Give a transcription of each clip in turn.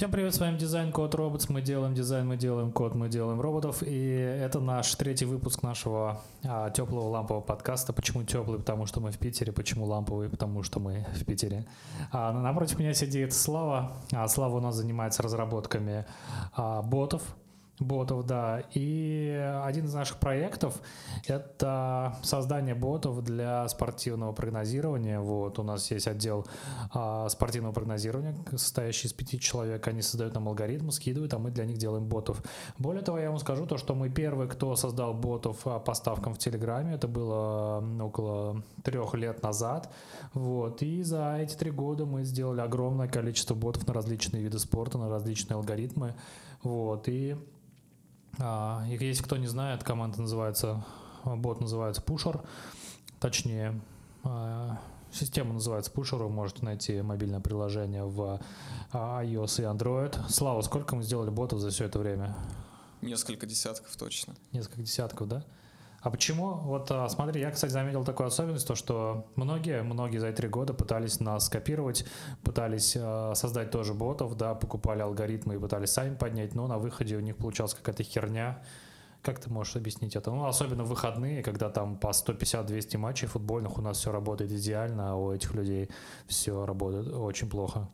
Всем привет, с вами Дизайн Код Роботс. Мы делаем дизайн, мы делаем код, мы делаем роботов. И это наш третий выпуск нашего а, теплого лампового подкаста. Почему теплый? Потому что мы в Питере. Почему ламповый? Потому что мы в Питере. А, напротив меня сидит Слава. А, Слава у нас занимается разработками а, ботов Ботов, да. И один из наших проектов — это создание ботов для спортивного прогнозирования. Вот у нас есть отдел а, спортивного прогнозирования, состоящий из пяти человек. Они создают нам алгоритмы, скидывают, а мы для них делаем ботов. Более того, я вам скажу то, что мы первые, кто создал ботов по ставкам в Телеграме. Это было около трех лет назад. Вот. И за эти три года мы сделали огромное количество ботов на различные виды спорта, на различные алгоритмы. Вот. И а, если кто не знает, команда называется, бот называется Pusher, точнее, а, Система называется Pusher, вы можете найти мобильное приложение в а, iOS и Android. Слава, сколько мы сделали ботов за все это время? Несколько десятков точно. Несколько десятков, да? А почему? Вот а, смотри, я, кстати, заметил такую особенность, то, что многие, многие за три года пытались нас скопировать, пытались э, создать тоже ботов, да, покупали алгоритмы и пытались сами поднять, но на выходе у них получалась какая-то херня. Как ты можешь объяснить это? Ну, особенно в выходные, когда там по 150-200 матчей футбольных у нас все работает идеально, а у этих людей все работает очень плохо.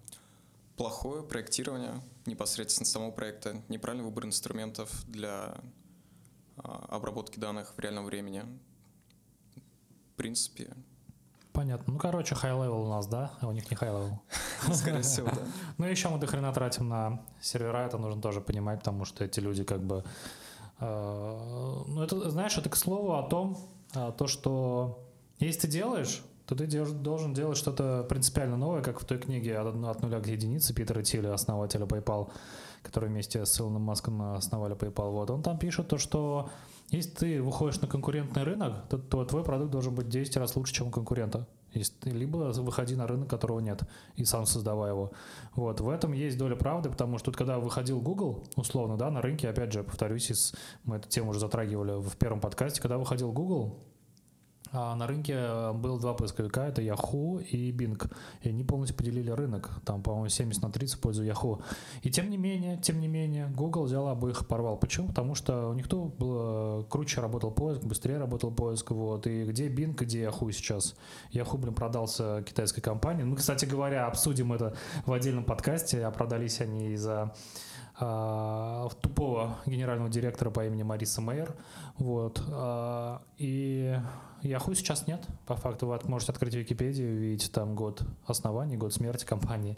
Плохое проектирование непосредственно самого проекта, неправильный выбор инструментов для а, обработки данных в реальном времени. В принципе. Понятно. Ну, короче, high-level у нас, да? А у них не high-level. Скорее всего, да. Ну, еще мы дохрена тратим на сервера, это нужно тоже понимать, потому что эти люди как бы... Э, ну, это, знаешь, это к слову о том, а, то, что если ты делаешь, то ты должен делать что-то принципиально новое, как в той книге «От нуля к единице» Питера Тилля, основателя PayPal, который вместе с Илоном Маском основали PayPal. Вот. Он там пишет то, что если ты выходишь на конкурентный рынок, то, то твой продукт должен быть 10 раз лучше, чем у конкурента. Если, либо выходи на рынок, которого нет, и сам создавай его. Вот. В этом есть доля правды, потому что тут, когда выходил Google, условно, да, на рынке, опять же, повторюсь, из, мы эту тему уже затрагивали в первом подкасте, когда выходил Google, на рынке э, было два поисковика, это Yahoo и Bing. И они полностью поделили рынок. Там, по-моему, 70 на 30 в пользу Yahoo. И тем не менее, тем не менее, Google взял обоих порвал. Почему? Потому что у них то было круче работал поиск, быстрее работал поиск. Вот. И где Bing, где Yahoo сейчас? Yahoo, блин, продался китайской компании. Мы, кстати говоря, обсудим это в отдельном подкасте. А продались они из-за а, тупого генерального директора по имени Мариса Мейер. Вот. А, и Yahoo сейчас нет. По факту вы можете открыть Википедию, увидеть там год основания, год смерти компании.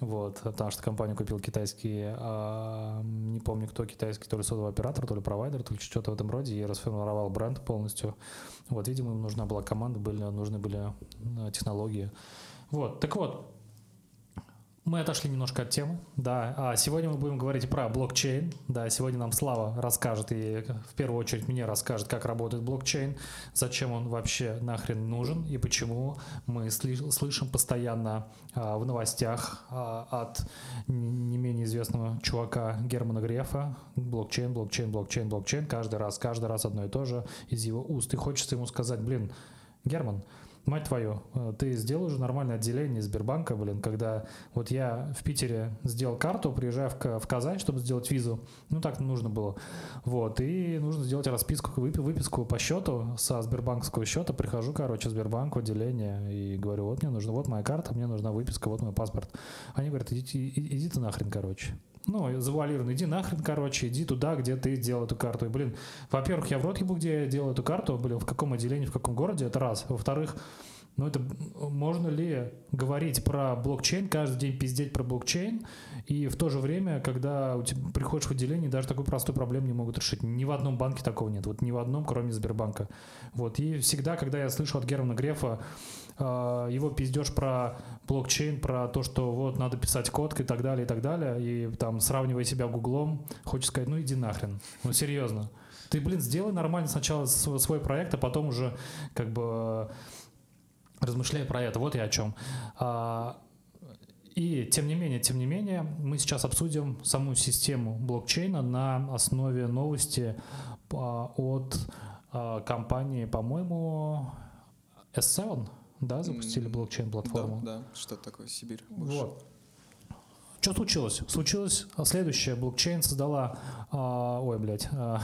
Вот, потому что компанию купил китайский, а, не помню кто китайский, то ли сотовый оператор, то ли провайдер, то ли что-то в этом роде, и расформировал бренд полностью. Вот, видимо, им нужна была команда, были, нужны были технологии. Вот, так вот, мы отошли немножко от темы, да. А сегодня мы будем говорить про блокчейн. Да, сегодня нам Слава расскажет и в первую очередь мне расскажет, как работает блокчейн, зачем он вообще нахрен нужен и почему мы слышим постоянно а, в новостях а, от не менее известного чувака Германа Грефа блокчейн, блокчейн, блокчейн, блокчейн. Каждый раз, каждый раз одно и то же из его уст. И хочется ему сказать, блин, Герман, мать твою, э, ты сделал уже нормальное отделение Сбербанка, блин, когда вот я в Питере сделал карту, приезжаю в, в Казань, чтобы сделать визу, ну так нужно было, вот, и нужно сделать расписку, выписку по счету со Сбербанковского счета, прихожу, короче, в Сбербанк, в отделение и говорю, вот мне нужно, вот моя карта, мне нужна выписка, вот мой паспорт. Они говорят, иди, иди, иди ты нахрен, короче ну, завуалированно, иди нахрен, короче, иди туда, где ты делал эту карту. И, блин, во-первых, я в рот ебу, где я делал эту карту, блин, в каком отделении, в каком городе, это раз. Во-вторых, ну это можно ли говорить про блокчейн, каждый день пиздеть про блокчейн, и в то же время, когда у тебя приходишь в отделение, даже такую простую проблему не могут решить. Ни в одном банке такого нет, вот ни в одном, кроме Сбербанка. Вот, и всегда, когда я слышу от Германа Грефа его пиздеж про блокчейн, про то, что вот надо писать код и так далее, и так далее, и там сравнивая себя гуглом, хочется сказать, ну иди нахрен, ну серьезно. Ты, блин, сделай нормально сначала свой проект, а потом уже как бы размышляя про это, вот я о чем. А, и тем не менее, тем не менее, мы сейчас обсудим саму систему блокчейна на основе новости а, от а, компании, по-моему, S7, да, запустили блокчейн-платформу. Да, да, что такое Сибирь. Больше. Вот. что случилось? Случилось следующее. Блокчейн создала, э, ой, блядь, э,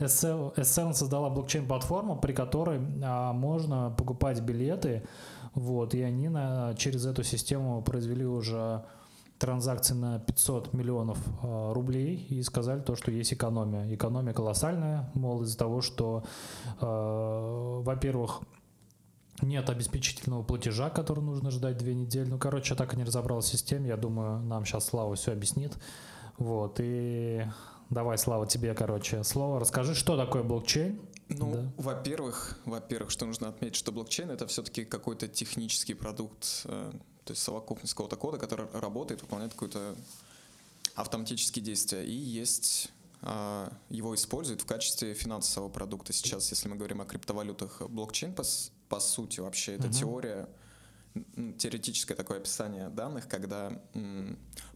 SL, SL создала блокчейн-платформу, при которой э, можно покупать билеты, вот, и они на, через эту систему произвели уже транзакции на 500 миллионов э, рублей и сказали то, что есть экономия. Экономия колоссальная, мол, из-за того, что, э, во-первых, нет обеспечительного платежа, который нужно ждать две недели. Ну, короче, я так и не разобрал систему. Я думаю, нам сейчас Слава все объяснит. Вот, и давай, Слава, тебе, короче, слово. Расскажи, что такое блокчейн? Ну, да. во-первых, во-первых, что нужно отметить, что блокчейн это все-таки какой-то технический продукт, э, то есть совокупность какого-то кода, который работает, выполняет какое-то автоматические действия. И есть э, его используют в качестве финансового продукта. Сейчас, если мы говорим о криптовалютах, блокчейн по, сути вообще это uh-huh. теория теоретическое такое описание данных, когда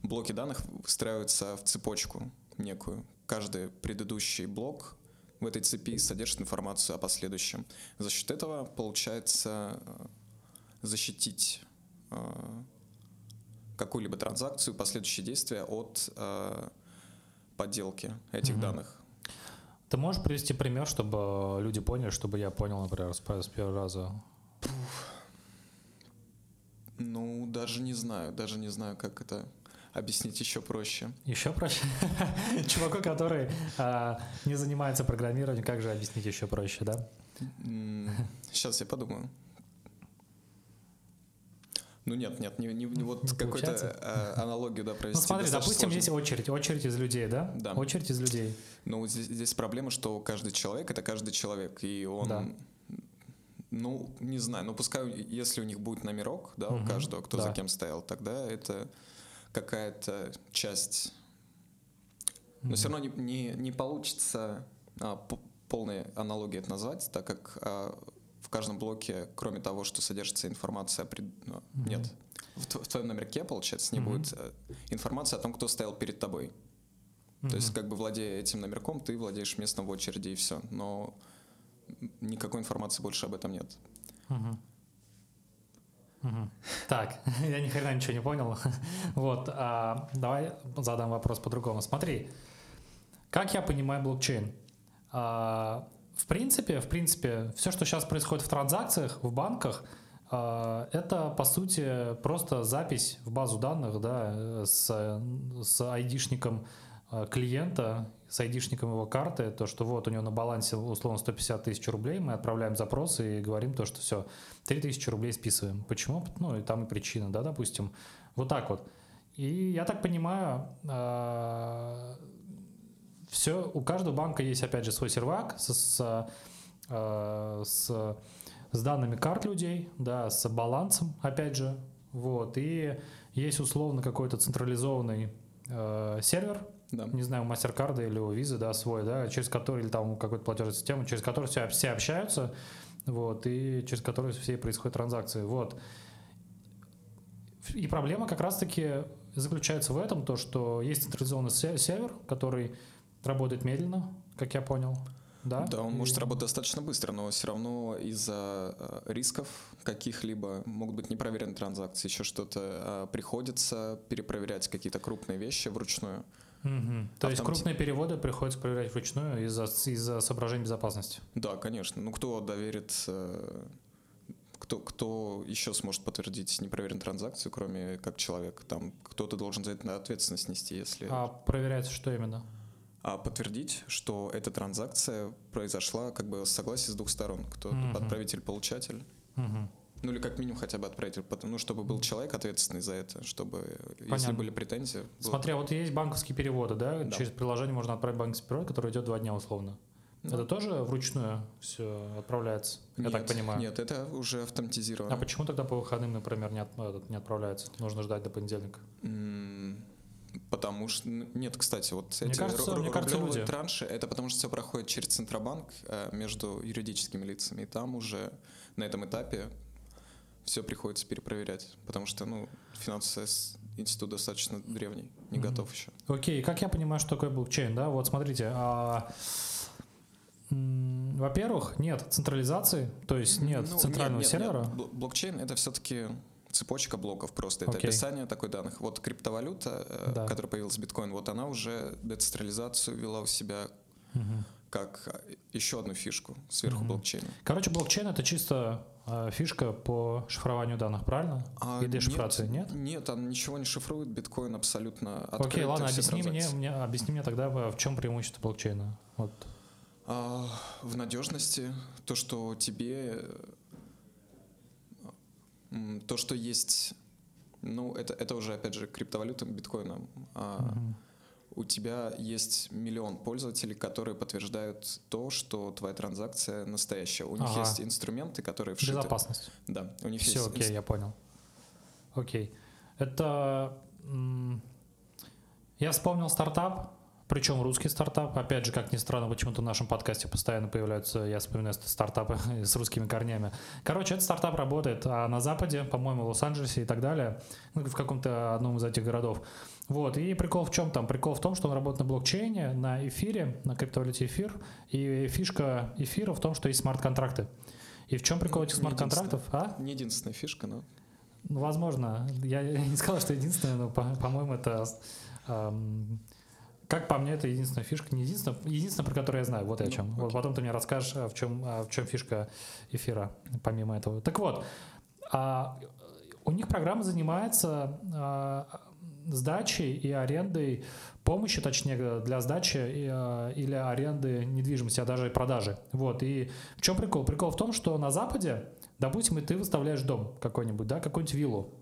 блоки данных выстраиваются в цепочку некую. Каждый предыдущий блок в этой цепи содержит информацию о последующем. За счет этого получается э, защитить э, какую-либо транзакцию, последующие действия от э, подделки этих угу. данных. Ты можешь привести пример, чтобы люди поняли, чтобы я понял, например, с первого раза? Ну, даже не знаю, даже не знаю, как это объяснить еще проще. Еще проще? Чуваку, который а, не занимается программированием, как же объяснить еще проще, да? Сейчас я подумаю. Ну нет, нет, не, не, не вот какую-то э, аналогию да, провести. Ну смотри, допустим, сложно. есть очередь, очередь из людей, да? Да. Очередь из людей. Ну здесь, здесь проблема, что каждый человек это каждый человек, и он, да. ну не знаю, но пускай если у них будет номерок, да, угу. у каждого, кто да. за кем стоял, тогда это какая-то часть. Но mm-hmm. все равно не, не, не получится а, полной аналогии это назвать, так как а, в каждом блоке, кроме того, что содержится информация, пред... mm-hmm. нет, в, в твоем номерке, получается, не mm-hmm. будет э, информация о том, кто стоял перед тобой. Mm-hmm. То есть, как бы владея этим номерком, ты владеешь местом в очереди и все. Но никакой информации больше об этом нет. Mm-hmm. Угу. Так, я ни хрена ничего не понял. вот, а, давай задам вопрос по-другому. Смотри, как я понимаю блокчейн? А, в принципе, в принципе, все, что сейчас происходит в транзакциях, в банках, а, это по сути просто запись в базу данных, да, с, с айдишником а, клиента с айдишником его карты, то, что вот у него на балансе условно 150 тысяч рублей, мы отправляем запрос и говорим то, что все, 3 тысячи рублей списываем. Почему? Ну, и там и причина, да, допустим. Вот так вот. И я так понимаю, а, все, у каждого банка есть, опять же, свой сервак с, с, а, с, с данными карт людей, да, с балансом, опять же, вот, и есть условно какой-то централизованный э, сервер, да. не знаю, у MasterCard или у Visa, да, свой, да, через который, или там какой-то платежная система, через который все, все общаются, вот, и через который все происходят транзакции, вот. И проблема как раз-таки заключается в этом, то, что есть централизованный сервер, который работает медленно, как я понял, да? Да, он и... может работать достаточно быстро, но все равно из-за э, рисков каких-либо могут быть непроверенные транзакции, еще что-то а, приходится перепроверять какие-то крупные вещи вручную. Угу. То есть крупные переводы приходится проверять вручную из-за из соображений безопасности? Да, конечно. Ну, кто доверит, э, кто, кто еще сможет подтвердить непроверенную транзакцию, кроме как человек? Там кто-то должен за это ответственность нести, если... А проверяется что именно? А подтвердить, что эта транзакция произошла как бы с согласия с двух сторон. Кто угу. отправитель, получатель. Угу. Ну или как минимум хотя бы отправить, ну чтобы был человек ответственный за это, чтобы Понятно. если были претензии. Было... Смотри, а вот есть банковские переводы, да? да? Через приложение можно отправить банковский перевод, который идет два дня условно. Да. Это тоже вручную все отправляется, я нет, так понимаю? Нет, это уже автоматизировано. А почему тогда по выходным, например, не, от, не отправляется? Нужно ждать до понедельника. Потому что нет, кстати, вот мне эти кажется, мне кажется, люди. транши, это потому что все проходит через Центробанк э, между юридическими лицами, и там уже на этом этапе все приходится перепроверять, потому что, ну, финансовый институт достаточно древний, не mm-hmm. готов еще. Окей, okay. как я понимаю, что такое блокчейн, да? Вот смотрите, а, во-первых, нет централизации, то есть нет ну, центрального нет, нет, сервера. Нет. Блокчейн это все-таки цепочка блоков просто. Это Окей. описание такой данных. Вот криптовалюта, э, Да. которая появилась биткоин, вот она уже децентрализацию вела у себя Мгм. как э, еще одну фишку сверху Мгм. блокчейна. Короче, блокчейн это чисто э, фишка по шифрованию данных, правильно? А И дешифрации нет? Нет, он ничего не шифрует, биткоин абсолютно открыт. Окей, ладно, объясни мне, транзакции. мне, объясни мне тогда, в чем преимущество блокчейна. Вот. А, в надежности то, что тебе то, что есть, ну это это уже опять же криптовалюта биткоина. А, Мгм. У тебя есть миллион пользователей, которые подтверждают то, что твоя транзакция настоящая. У них Ага. есть инструменты, которые вшиты. Безопасность. Да, у них Все, есть. окей, инс- я понял. Окей. Это... Я вспомнил стартап, причем русский стартап. Опять же, как ни странно, почему-то в нашем подкасте постоянно появляются, я вспоминаю стартапы с русскими корнями. Короче, этот стартап работает а на Западе, по-моему, в Лос-Анджелесе и так далее, ну, в каком-то одном из этих городов. Вот, и прикол в чем там? Прикол в том, что он работает на блокчейне, на эфире, на криптовалюте эфир, и фишка эфира в том, что есть смарт-контракты. И в чем прикол Ну, этих смарт-контрактов? А? Не единственная фишка, но Ну, возможно. Я, я не сказал, что единственное, но, по- по-моему, это... эм, как по мне, это единственная фишка. Не единственная, единственная, про которую я знаю. Вот и о Ну, чем. Вот окей. потом ты мне расскажешь, а в чем, а в чем фишка эфира, помимо этого. Так вот, а, у них программа занимается а, сдачей и арендой, помощи, точнее, для сдачи а, или аренды недвижимости, а даже и продажи. Вот. И в чем прикол? Прикол в том, что на Западе, допустим, и ты выставляешь дом какой-нибудь, да, какую-нибудь виллу,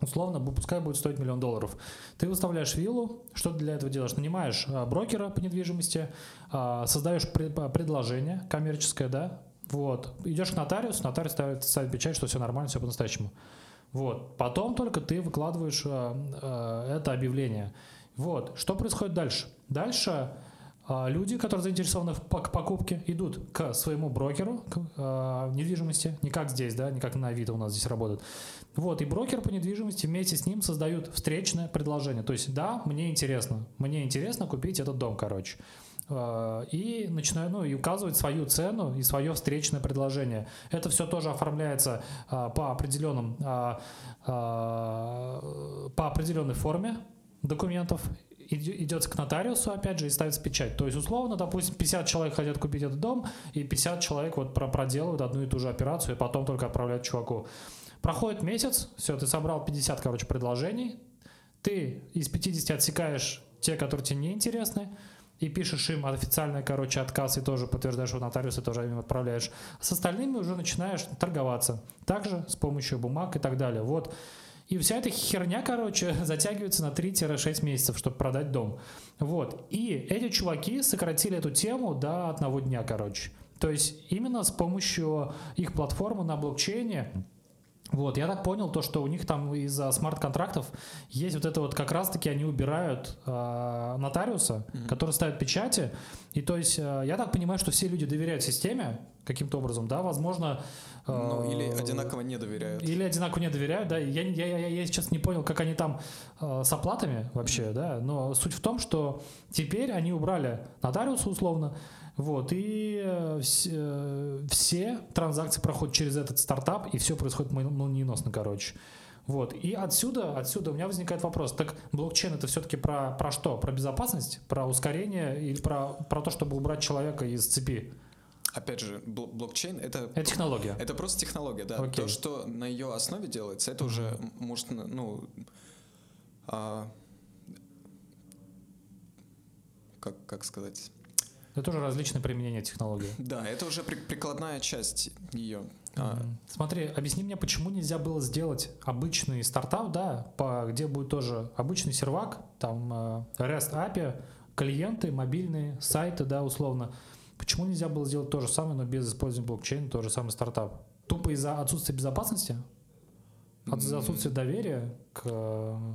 условно, пускай будет стоить миллион долларов. Ты выставляешь виллу, что ты для этого делаешь? Нанимаешь а, брокера по недвижимости, а, создаешь пред- предложение коммерческое, да, вот, идешь к нотариусу, нотариус ставит, ставит печать, что все нормально, все по-настоящему. Вот, потом только ты выкладываешь а, это объявление. Вот, что происходит дальше? Дальше а, люди, которые заинтересованы в пок- покупке, идут к своему брокеру к, а, недвижимости, не как здесь, да, не как на Авито у нас здесь работает. Вот, и брокер по недвижимости вместе с ним создают встречное предложение. То есть, да, мне интересно, мне интересно купить этот дом, короче. А, И начинаю, ну, и указывать свою цену и свое встречное предложение. Это все тоже оформляется а, по определенным, а, а, по определенной форме документов идет к нотариусу, опять же, и ставится печать. То есть, условно, допустим, 50 человек хотят купить этот дом, и 50 человек вот про- проделывают одну и ту же операцию, и потом только отправляют чуваку. Проходит месяц, все, ты собрал 50, короче, предложений, ты из 50 отсекаешь те, которые тебе не интересны, и пишешь им официальный, короче, отказ, и тоже подтверждаешь у нотариуса, тоже им отправляешь. С остальными уже начинаешь торговаться. Также с помощью бумаг и так далее. Вот. И вся эта херня, короче, затягивается на 3-6 месяцев, чтобы продать дом. Вот. И эти чуваки сократили эту тему до одного дня, короче. То есть именно с помощью их платформы на блокчейне вот, я так понял, то, что у них там из-за смарт-контрактов есть вот это вот как раз-таки они убирают э, нотариуса, Мгм. который ставит печати. И то есть э, я так понимаю, что все люди доверяют системе каким-то образом, да, возможно... э, ну, или одинаково не доверяют. Или одинаково не доверяют, да. Я, я, я, я сейчас не понял, как они там э, с оплатами вообще, да. Но суть в том, что теперь они убрали нотариуса условно, вот, и э, э, все транзакции проходят через этот стартап, и все происходит мол- молниеносно, короче. Вот, и отсюда, отсюда у меня возникает вопрос, так блокчейн это все-таки про, про что? Про безопасность? Про ускорение или про, про то, чтобы убрать человека из цепи? Опять же, бл- блокчейн это Это технология. Это просто технология, да. Окей. То, что на ее основе делается, это уже может, ну, а, как, как сказать? Это тоже различные применения технологии. Да, это уже при- прикладная часть ее. А. Смотри, объясни мне, почему нельзя было сделать обычный стартап, да, по, где будет тоже обычный сервак, там э, REST API, клиенты, мобильные, сайты, да, условно. Почему нельзя было сделать то же самое, но без использования блокчейна, тот же самый стартап? Тупо из-за отсутствия безопасности? Из-за отсутствия доверия к э,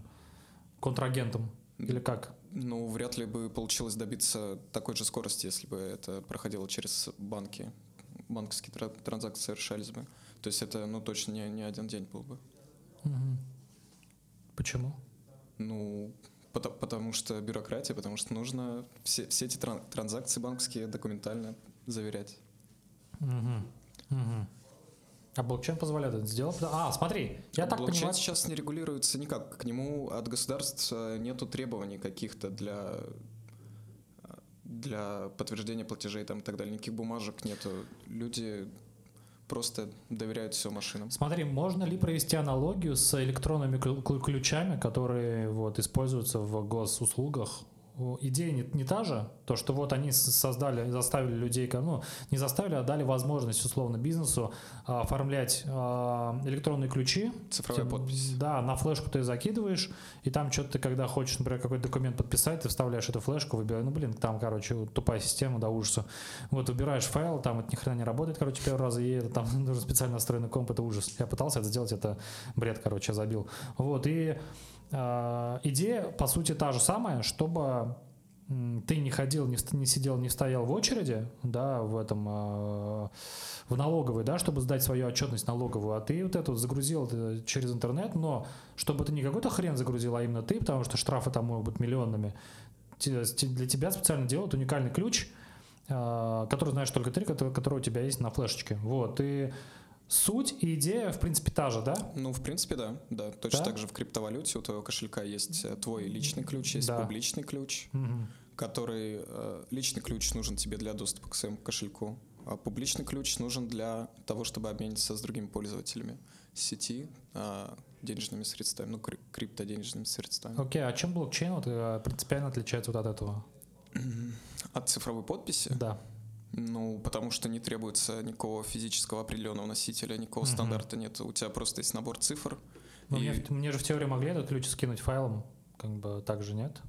контрагентам? Или как? Ну, вряд ли бы получилось добиться такой же скорости, если бы это проходило через банки. Банковские тра- транзакции совершались бы. То есть это, ну, точно не, не один день был бы. Мгм. Почему? Ну, пото- потому что бюрократия, потому что нужно все, все эти тран- транзакции банковские документально заверять. Мгм. Мгм. А блокчейн позволяет это сделать? А, смотри, я так блокчейн понимаю... сейчас не регулируется никак. К нему от государств нету требований каких-то для для подтверждения платежей там и так далее. Никаких бумажек нету. Люди просто доверяют все машинам. Смотри, можно ли провести аналогию с электронными ключами, которые вот используются в госуслугах идея не, не та же, то, что вот они создали, заставили людей, ну, не заставили, а дали возможность, условно, бизнесу а, оформлять а, электронные ключи. Цифровая подпись. Да, на флешку ты закидываешь, и там что-то ты, когда хочешь, например, какой-то документ подписать, ты вставляешь эту флешку, выбираешь, ну, блин, там, короче, тупая система до ужаса. Вот выбираешь файл, там это ни хрена не работает, короче, первый раз, и это там нужно специально настроенный комп, это ужас. Я пытался это сделать, это бред, короче, я забил. Вот, и идея, по сути, та же самая, чтобы ты не ходил, не, не сидел, не стоял в очереди, да, в этом, э, в налоговой, да, чтобы сдать свою отчетность налоговую, а ты вот эту загрузил через интернет, но чтобы ты не какой-то хрен загрузил, а именно ты, потому что штрафы там могут быть миллионными, для тебя специально делают уникальный ключ, э, который знаешь только ты, который, который у тебя есть на флешечке. Вот, и Суть и идея, в принципе, та же, да? Ну, в принципе, да. Да, точно да? так же в криптовалюте у твоего кошелька есть э, твой личный ключ, есть да. публичный ключ, угу. который... Э, личный ключ нужен тебе для доступа к своему кошельку, а публичный ключ нужен для того, чтобы обмениться с другими пользователями сети а, денежными средствами, ну, криптоденежными средствами. Окей, okay, а чем блокчейн вот, э, принципиально отличается вот от этого? От цифровой подписи? Да. Ну, потому что не требуется никакого физического определенного носителя, никакого угу. стандарта нет. У тебя просто есть набор цифр. Но и... мне, мне же в теории могли этот ключ скинуть файлом, как бы так же нет?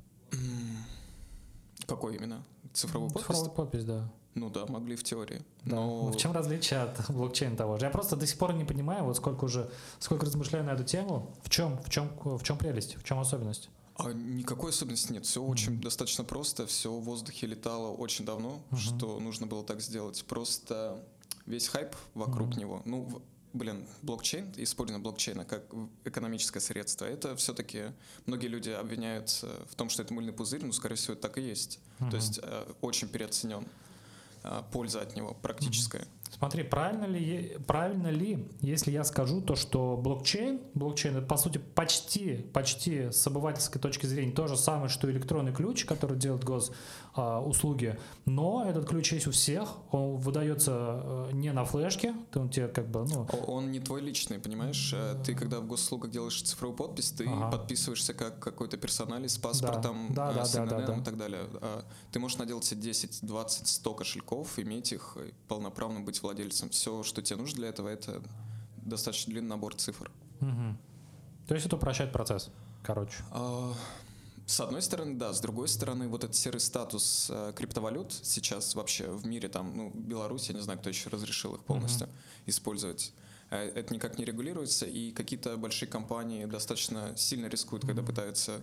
Какой именно? Цифровую подпись? Цифровую подпись, да. Ну да, могли в теории. Да. Но... Ну, в чем различие от блокчейна того же? Я просто до сих пор не понимаю, вот сколько уже, сколько размышляю на эту тему, в чем, в чем, в чем прелесть, в чем особенность? А никакой особенности нет. Все mm-hmm. очень достаточно просто. Все в воздухе летало очень давно, mm-hmm. что нужно было так сделать. Просто весь хайп вокруг mm-hmm. него. Ну, блин, блокчейн, использование блокчейна как экономическое средство, это все-таки многие люди обвиняют в том, что это мыльный пузырь, но, скорее всего, это так и есть. Mm-hmm. То есть э, очень переоценен. Э, польза от него практическая. Mm-hmm. Смотри, правильно ли, правильно ли, если я скажу то, что блокчейн, блокчейн это по сути почти, почти с обывательской точки зрения то же самое, что электронный ключ, который делает гос, а, но этот ключ есть у всех, он выдается э, не на флешке, ты он тебе как бы, ну... Он не твой личный, понимаешь? Э, ты когда в госуслугах делаешь цифровую подпись, ты ага. подписываешься как какой-то персоналист с паспортом, да, да, с да, да, да, и так далее. А ты можешь наделать себе 10, 20, 100 кошельков, иметь их, полноправно быть владельцем. Все, что тебе нужно для этого, это достаточно длинный набор цифр. Угу. То есть это упрощает процесс, короче. А, с одной стороны, да, с другой стороны, вот этот серый статус э, криптовалют сейчас вообще в мире, там, ну, Беларусь, я не знаю, кто еще разрешил их полностью mm-hmm. использовать. Э, это никак не регулируется, и какие-то большие компании достаточно сильно рискуют, mm-hmm. когда пытаются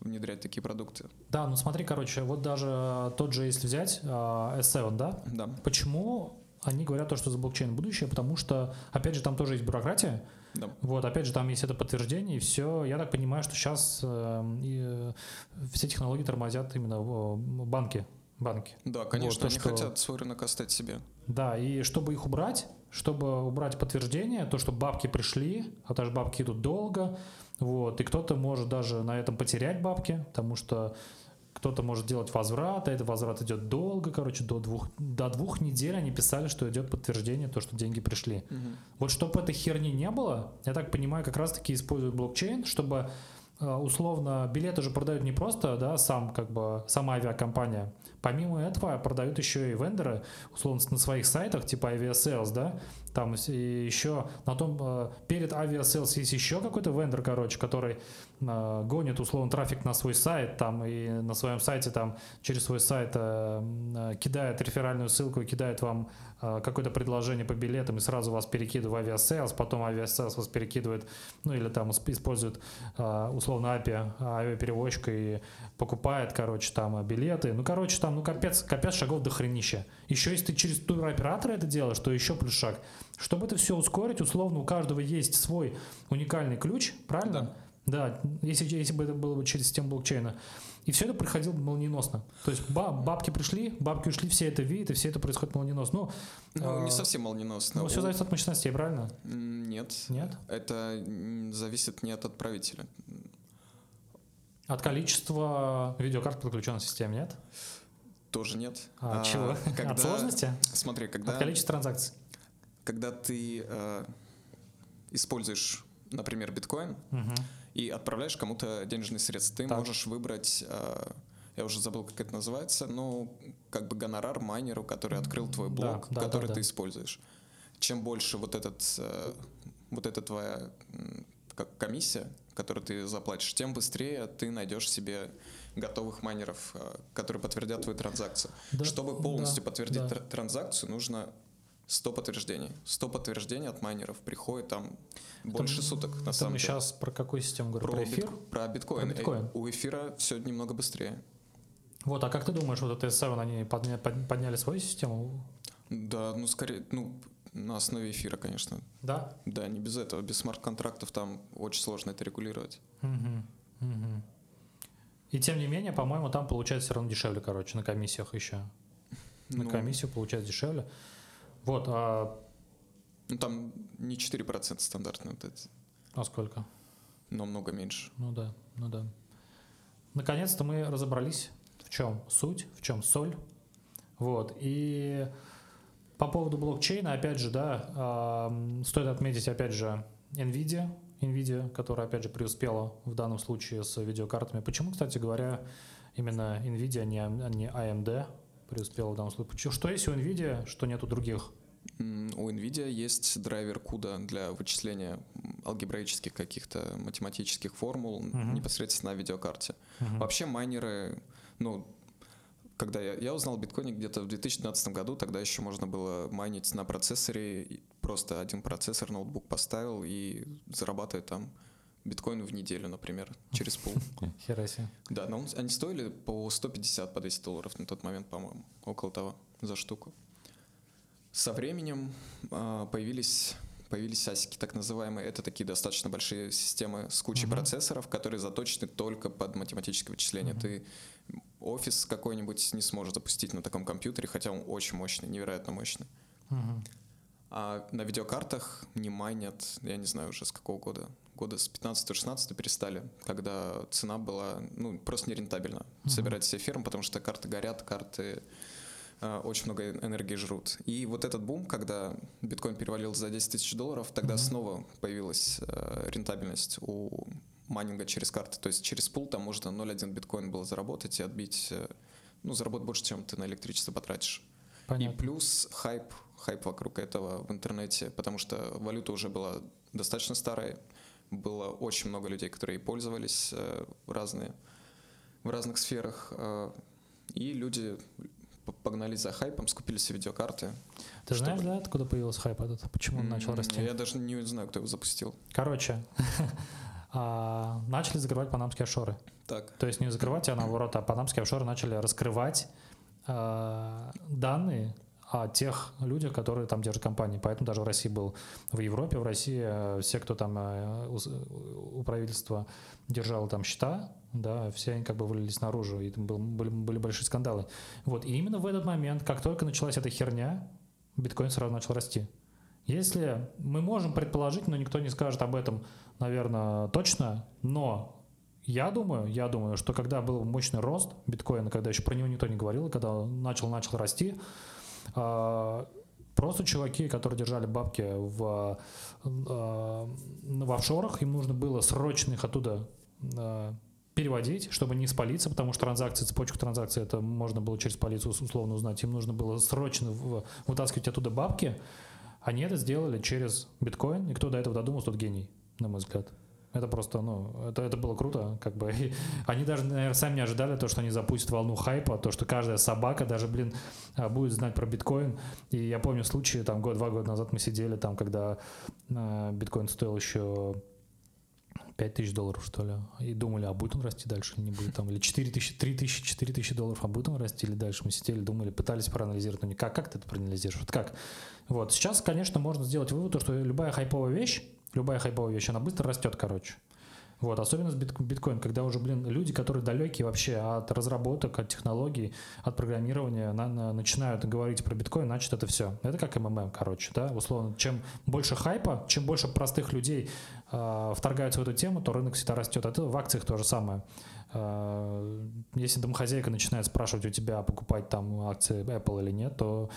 внедрять такие продукты. Да, ну смотри, короче, вот даже тот же, если взять э, S7, да? Да. Почему они говорят то, что за блокчейн будущее? Потому что, опять же, там тоже есть бюрократия, да. Вот, опять же, там есть это подтверждение, и все. Я так понимаю, что сейчас э, э, все технологии тормозят именно э, банки. банки. Да, конечно, вот, то, они что... хотят свой рынок оставить себе. Да, и чтобы их убрать, чтобы убрать подтверждение, то, что бабки пришли, а даже бабки идут долго, вот, и кто-то может даже на этом потерять бабки, потому что кто-то может делать возврат, а этот возврат идет долго, короче, до двух, до двух недель они писали, что идет подтверждение, то, что деньги пришли. Угу. Вот чтобы этой херни не было, я так понимаю, как раз-таки используют блокчейн, чтобы э, условно билеты же продают не просто, да, сам как бы сама авиакомпания. Помимо этого продают еще и вендоры, условно на своих сайтах типа Aviasales, да, там еще на том э, перед Aviasales есть еще какой-то вендор, короче, который э, гонит условно трафик на свой сайт, там и на своем сайте там через свой сайт э, кидает реферальную ссылку и кидает вам какое-то предложение по билетам и сразу вас перекидывает в Aviasales, потом Aviasales вас перекидывает, ну или там использует условно API, авиаперевозчика и покупает, короче, там билеты. Ну, короче, там, ну, капец, капец шагов до хренища. Еще если ты через туроператора это делаешь, то еще плюс шаг. Чтобы это все ускорить, условно, у каждого есть свой уникальный ключ, правильно? Да. Да, если, если бы это было бы через систему блокчейна. И все это происходило молниеносно. То есть бабки пришли, бабки ушли, все это видят, и все это происходит молниеносно. Ну, ну не а, совсем молниеносно. Ну, все зависит от мощностей, правильно? Нет. Нет? Это зависит не от отправителя. От количества видеокарт подключенных к системе, нет? Тоже нет. А, а чего? Когда, от сложности? Смотри, когда... От количества транзакций. Когда ты э, используешь, например, биткоин, угу и отправляешь кому-то денежные средства. Ты так. можешь выбрать, э, я уже забыл, как это называется, ну, как бы гонорар майнеру, который открыл твой блок, да, который да, да, ты используешь. Чем больше вот этот, э, вот эта твоя как комиссия, которую ты заплатишь, тем быстрее ты найдешь себе готовых майнеров, э, которые подтвердят твою транзакцию. Да, Чтобы полностью да, подтвердить да. транзакцию, нужно 100 подтверждений. 100 подтверждений от майнеров приходит там больше это, суток, на это самом мы деле. сейчас про какую систему говорим? Про, про эфир? Бит, про биткоин. Про биткоин. У эфира все немного быстрее. Вот, а как ты думаешь, вот это S7, они подня, подняли свою систему? Да, ну скорее, ну на основе эфира, конечно. Да? Да, не без этого. Без смарт-контрактов там очень сложно это регулировать. Угу, угу. И тем не менее, по-моему, там получается все равно дешевле, короче, на комиссиях еще. На ну, комиссию получается дешевле. Вот, а... Ну, там не 4% стандартно вот это. А сколько? Но много меньше. Ну да, ну да. Наконец-то мы разобрались, в чем суть, в чем соль. Вот, и по поводу блокчейна, опять же, да, э, стоит отметить, опять же, NVIDIA, NVIDIA, которая, опять же, преуспела в данном случае с видеокартами. Почему, кстати говоря, именно NVIDIA, а не, а не AMD, преуспела в данном случае. Что есть у NVIDIA, что нет у других? У NVIDIA есть драйвер CUDA для вычисления алгебраических каких-то математических формул uh-huh. непосредственно на видеокарте. Uh-huh. Вообще майнеры, ну, когда я, я узнал биткоин где-то в 2012 году, тогда еще можно было майнить на процессоре, просто один процессор, ноутбук поставил и зарабатывать там биткоин в неделю, например, через пол. Хераси. Да, но они стоили по 150, по 200 долларов на тот момент, по-моему, около того, за штуку. Со временем э, появились появились асики, так называемые. Это такие достаточно большие системы с кучей uh-huh. процессоров, которые заточены только под математическое вычисление. Uh-huh. Ты офис какой-нибудь не сможет запустить на таком компьютере, хотя он очень мощный, невероятно мощный. Uh-huh. А на видеокартах не майнят, я не знаю уже с какого года, года с 15-16 перестали, когда цена была ну, просто нерентабельна uh-huh. собирать себе ферм, потому что карты горят, карты э, очень много энергии жрут. И вот этот бум, когда биткоин перевалил за 10 тысяч долларов, тогда uh-huh. снова появилась э, рентабельность у майнинга через карты. То есть через пул там можно 0,1 биткоин было заработать и отбить, э, ну, заработать больше, чем ты на электричество потратишь. Понятно. И плюс хайп, хайп вокруг этого в интернете, потому что валюта уже была достаточно старая, было очень много людей, которые пользовались э, в, разные, в разных сферах. Э, и люди погнались за хайпом, скупили себе видеокарты. Ты чтобы... знаешь, да, откуда появился хайп этот? Почему он начал расти? Я даже не знаю, кто его запустил. Короче, а, начали закрывать панамские офшоры. Так. То есть не закрывать, а наоборот, а панамские офшоры начали раскрывать а, данные о тех людях, которые там держат компании. Поэтому даже в России был, в Европе, в России э, все, кто там э, у правительства держал там счета, да, все они как бы вылились наружу, и там был, были, были большие скандалы. Вот, и именно в этот момент, как только началась эта херня, биткоин сразу начал расти. Если мы можем предположить, но никто не скажет об этом, наверное, точно, но я думаю, я думаю, что когда был мощный рост биткоина, когда еще про него никто не говорил, когда он начал, начал расти, просто чуваки, которые держали бабки в, а, в офшорах, им нужно было срочно их оттуда а, переводить, чтобы не спалиться, потому что транзакции, цепочку транзакций, это можно было через полицию условно узнать. Им нужно было срочно вытаскивать оттуда бабки. Они это сделали через биткоин, и кто до этого додумался, тот гений, на мой взгляд. Это просто, ну, это, это было круто, как бы. И они даже, наверное, сами не ожидали то, что они запустят волну хайпа, то, что каждая собака даже, блин, а, будет знать про биткоин. И я помню случаи, там, год-два года назад мы сидели, там, когда э, биткоин стоил еще 5 тысяч долларов, что ли, и думали, а будет он расти дальше или не будет, там, или 4 тысячи, 3 тысячи, 4 тысячи долларов, а будет он расти или дальше. Мы сидели, думали, пытались проанализировать, но никак, как ты это проанализируешь, вот как? Вот, сейчас, конечно, можно сделать вывод, что любая хайповая вещь, любая хайповая вещь, она быстро растет, короче. Вот, особенно с биткоин, когда уже, блин, люди, которые далекие вообще от разработок, от технологий, от программирования, на, на, начинают говорить про биткоин, значит, это все. Это как МММ, короче, да, условно. Чем больше хайпа, чем больше простых людей э, вторгаются в эту тему, то рынок всегда растет. Это в акциях то же самое. Э, если домохозяйка начинает спрашивать у тебя, покупать там акции Apple или нет, то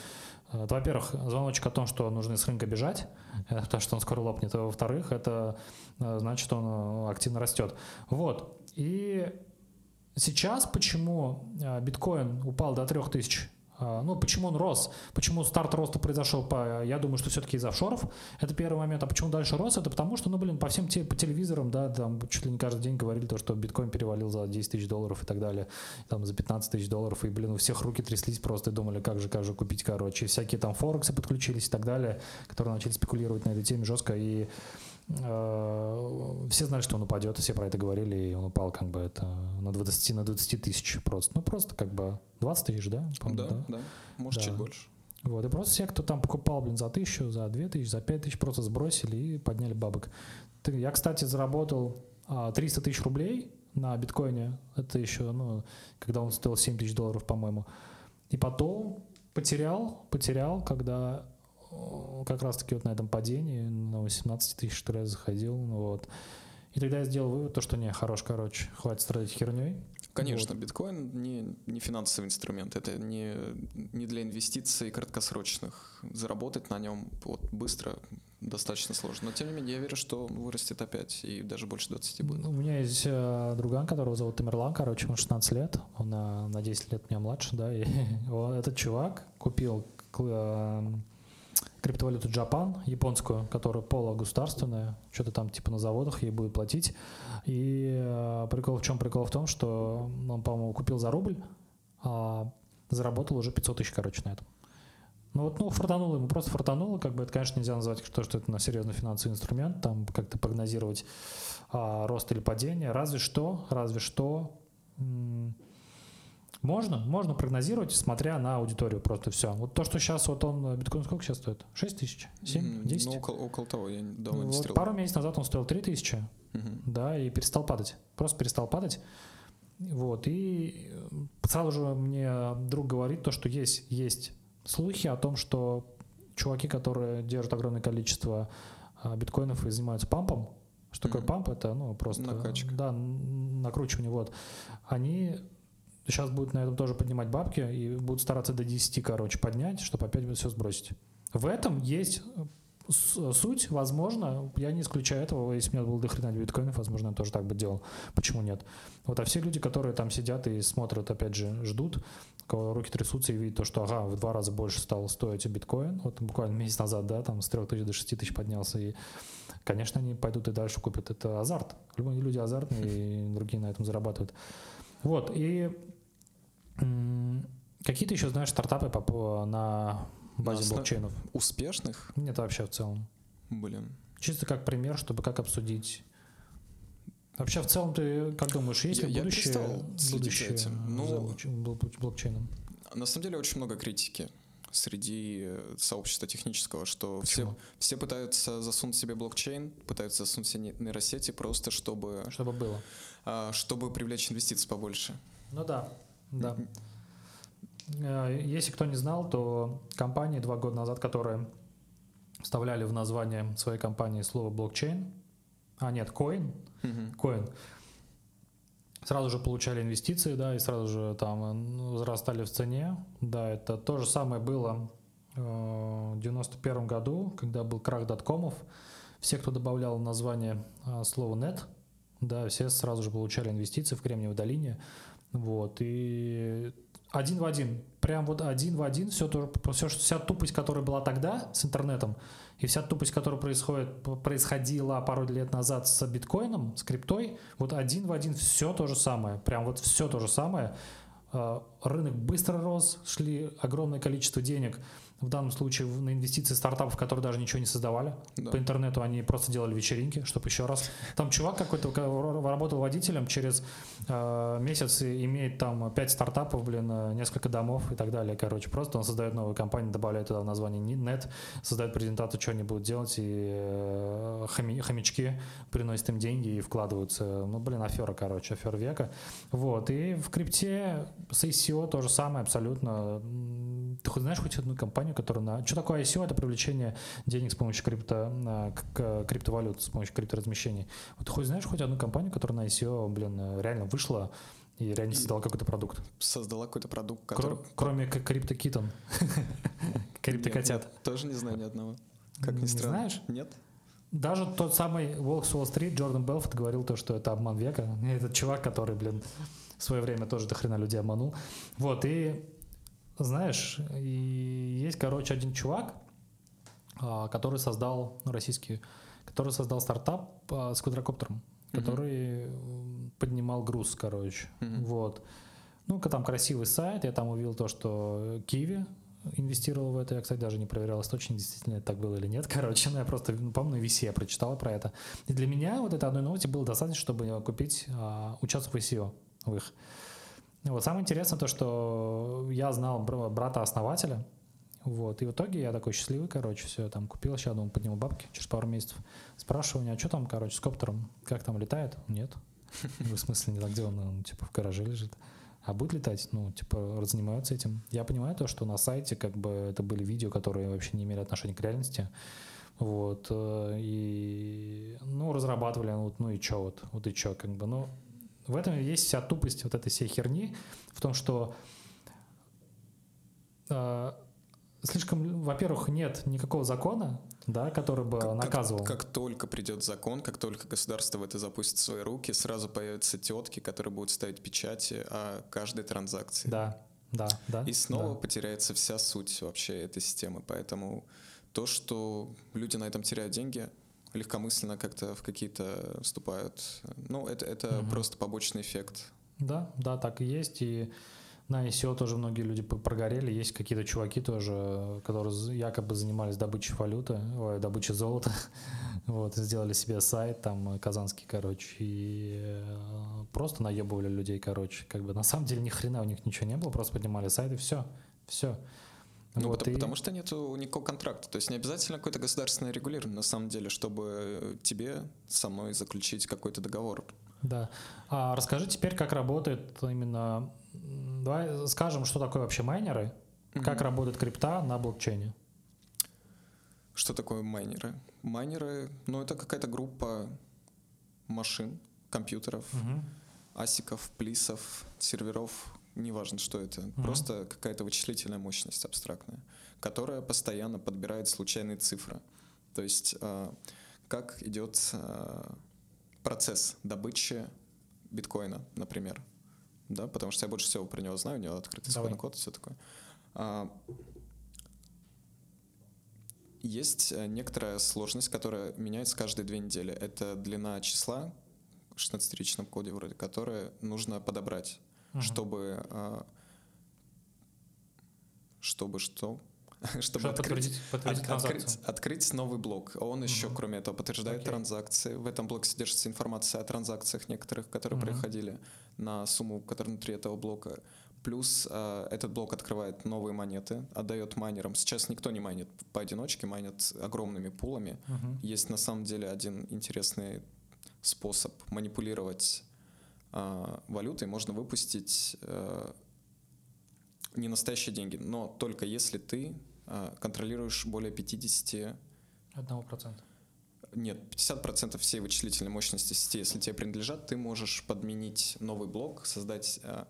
во-первых, звоночек о том, что нужно с рынка бежать, э, потому что он скоро лопнет. А во-вторых, это э, значит, он активно растет. Вот. И сейчас почему биткоин упал до 3000 а, ну, почему он рос? Почему старт роста произошел? По, я думаю, что все-таки из офшоров. Это первый момент. А почему дальше рос? Это потому что, ну, блин, по всем те, по телевизорам, да, там чуть ли не каждый день говорили то, что биткоин перевалил за 10 тысяч долларов и так далее, там за 15 тысяч долларов. И, блин, у всех руки тряслись просто и думали, как же, как же купить, короче. И всякие там форексы подключились и так далее, которые начали спекулировать на этой теме жестко. И все знали, что он упадет, все про это говорили, и он упал как бы это на 20, на 20 тысяч просто. Ну, просто как бы 20 тысяч, да? Да, да, да, может, да. чуть больше. Вот, и просто все, кто там покупал, блин, за тысячу, за две тысячи, за пять тысяч, просто сбросили и подняли бабок. Я, кстати, заработал 300 а, тысяч рублей на биткоине. Это еще, ну, когда он стоил 7 тысяч долларов, по-моему. И потом потерял, потерял, когда как раз-таки вот на этом падении, на 18 тысяч, что я заходил, вот. И тогда я сделал вывод, то, что не, хорош, короче, хватит страдать херней. Конечно, вот. биткоин не, не финансовый инструмент, это не, не для инвестиций краткосрочных. Заработать на нем вот быстро достаточно сложно. Но тем не менее, я верю, что вырастет опять и даже больше 20 будет. У меня есть э, друган, которого зовут Тамерлан, короче, ему 16 лет, он на, на 10 лет меня младше, да, и этот чувак купил э, криптовалюту Japan, японскую, которая полугосударственная, что-то там типа на заводах ей будет платить. И э, прикол в чем? Прикол в том, что он, по-моему, купил за рубль, а заработал уже 500 тысяч, короче, на этом. Ну вот, ну, фартануло ему, просто фартануло, как бы это, конечно, нельзя назвать, что, что это на серьезный финансовый инструмент, там как-то прогнозировать а, рост или падение, разве что, разве что м- можно, можно прогнозировать, смотря на аудиторию, просто все. Вот то, что сейчас вот он, биткоин сколько сейчас стоит? 6 тысяч? 7? 10? Ну, около, около того, я давно вот не стрел. Пару месяцев назад он стоил 3 тысячи, угу. да, и перестал падать. Просто перестал падать. Вот, и сразу же мне друг говорит то, что есть, есть слухи о том, что чуваки, которые держат огромное количество а, биткоинов и занимаются пампом, что такое памп? Это, ну, просто... Накачка. Да, накручивание, вот. Они сейчас будут на этом тоже поднимать бабки и будут стараться до 10, короче, поднять, чтобы опять все сбросить. В этом есть суть, возможно, я не исключаю этого, если у меня было дохрена биткоинов, возможно, я тоже так бы делал. Почему нет? Вот, а все люди, которые там сидят и смотрят, опять же, ждут, кого руки трясутся и видят то, что, ага, в два раза больше стал стоить биткоин, вот буквально месяц назад, да, там с 3 тысяч до 6 тысяч поднялся, и, конечно, они пойдут и дальше купят. Это азарт. Люди азартные, и другие на этом зарабатывают. Вот, и Какие-то еще знаешь стартапы по, на базе на блокчейнов? Успешных? Нет, вообще в целом. Блин. Чисто как пример, чтобы как обсудить. Вообще, в целом, ты как думаешь, есть ли будущее, будущее этим. Ну, за блокчейном? На самом деле очень много критики среди э, сообщества технического, что все, все пытаются засунуть себе блокчейн, пытаются засунуть себе нейросети просто, чтобы... Чтобы было. А, чтобы привлечь инвестиции побольше. Ну да. Да. Э, если кто не знал, то компании два года назад, которые вставляли в название своей компании слово блокчейн, а нет, coin, coin, сразу же получали инвестиции, да, и сразу же там возрастали в цене. Да, это то же самое было э, в 91 году, когда был крах доткомов. Все, кто добавлял в название э, слово net, да, все сразу же получали инвестиции в Кремниевой долине. Вот, и один в один, прям вот один в один, все, то, все вся тупость, которая была тогда с интернетом, и вся тупость, которая происходит, происходила пару лет назад с биткоином, с криптой, вот один в один все то же самое, прям вот все то же самое. А, рынок быстро рос, шли огромное количество денег в данном случае на инвестиции стартапов, которые даже ничего не создавали. Да. По интернету они просто делали вечеринки, чтобы еще раз. Там чувак какой-то работал водителем, через э, месяц имеет там 5 стартапов, блин, э, несколько домов и так далее. Короче, просто он создает новую компанию, добавляет туда название нет, создает презентацию, что они будут делать, и э, хоми, хомячки приносят им деньги и вкладываются. Ну, блин, афера, короче, афера века. Вот. И в крипте с ICO то же самое абсолютно. Ты хоть знаешь хоть одну компанию, которая на... Что такое ICO? Это привлечение денег с помощью крипто, к, криптовалют, с помощью крипторазмещений. Вот ты хоть знаешь хоть одну компанию, которая на ICO, блин, реально вышла и реально создала какой-то продукт? Создала какой-то продукт, который... Кроме криптокитон. Криптокотят. Тоже не знаю ни одного. Как ни странно. Знаешь? Нет. Даже тот самый Волк с Уолл-стрит, Джордан Белфорд говорил то, что это обман века. Этот чувак, который, блин, в свое время тоже до хрена людей обманул. Вот, и знаешь, есть, короче, один чувак, а, который создал, ну, российский, который создал стартап с квадрокоптером, который mm-hmm. поднимал груз, короче. Mm-hmm. Вот. Ну, там красивый сайт, я там увидел то, что Киви инвестировал в это. Я, кстати, даже не проверял источник, действительно это так было или нет. Короче, ну, я просто, ну, помню, на VC я прочитал про это. И для меня вот этой одной новости было достаточно, чтобы купить, а, участвовать в ICO в их. Вот самое интересное то, что я знал брата-основателя, вот, и в итоге я такой счастливый, короче, все, там, купил, сейчас, думаю, подниму бабки через пару месяцев. Спрашиваю меня, а что там, короче, с коптером, как там летает? Нет. В смысле, не так, где он, он, типа, в гараже лежит. А будет летать? Ну, типа, занимаются этим. Я понимаю то, что на сайте, как бы, это были видео, которые вообще не имели отношения к реальности. Вот, э, и, ну, разрабатывали, ну, ну и чё вот, вот и чё, как бы, ну, в этом есть вся тупость вот этой всей херни, в том, что э, слишком, во-первых, нет никакого закона, да, который бы как, наказывал. Как, как только придет закон, как только государство в это запустит свои руки, сразу появятся тетки, которые будут ставить печати о каждой транзакции. Да, да, да. И снова да. потеряется вся суть вообще этой системы. Поэтому то, что люди на этом теряют деньги, легкомысленно как-то в какие-то вступают. Ну, это, это угу. просто побочный эффект. Да, да, так и есть. И на ICO тоже многие люди прогорели. Есть какие-то чуваки тоже, которые якобы занимались добычей валюты, ой, добычей золота. вот, сделали себе сайт там казанский, короче, и э, просто наебывали людей, короче. Как бы на самом деле ни хрена у них ничего не было, просто поднимали сайт и все. Все. Ну, вот потому, и... потому что нет никакого контракта. То есть не обязательно какое-то государственное регулирование, на самом деле, чтобы тебе со мной заключить какой-то договор. Да. А расскажи теперь, как работает именно... Давай скажем, что такое вообще майнеры, mm-hmm. как работает крипта на блокчейне. Что такое майнеры? Майнеры, ну, это какая-то группа машин, компьютеров, mm-hmm. асиков, плисов, серверов, неважно, что это, mm-hmm. просто какая-то вычислительная мощность абстрактная, которая постоянно подбирает случайные цифры. То есть э, как идет э, процесс добычи биткоина, например, да, потому что я больше всего про него знаю, у него открытый исходный код и все такое. А, есть э, некоторая сложность, которая меняется каждые две недели. Это длина числа в 16-ричном коде вроде, которое нужно подобрать угу. чтобы а, чтобы что? чтобы открыть, подтвердить, от, открыть, открыть новый блок. Он угу. еще, кроме этого, подтверждает Окей. транзакции. В этом блоке содержится информация о транзакциях некоторых, которые угу. происходили на сумму, которая внутри этого блока. Плюс э, этот блок открывает новые монеты, отдает майнерам. Сейчас никто не майнит поодиночке, майнят огромными пулами. Угу. Есть на самом деле один интересный способ манипулировать валютой можно выпустить э, не настоящие деньги, но только если ты э, контролируешь более 50... Одного процента. Нет, 50% всей вычислительной мощности сети, если тебе принадлежат, ты можешь подменить новый блок, создать э,